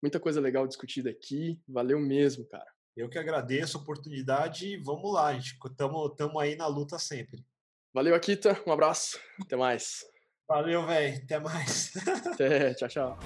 Muita coisa legal discutida aqui. Valeu mesmo, cara. Eu que agradeço a oportunidade e vamos lá, gente. Estamos aí na luta sempre. Valeu, Akita. Um abraço. Até mais. Valeu, velho. Até mais. Até. Tchau, tchau.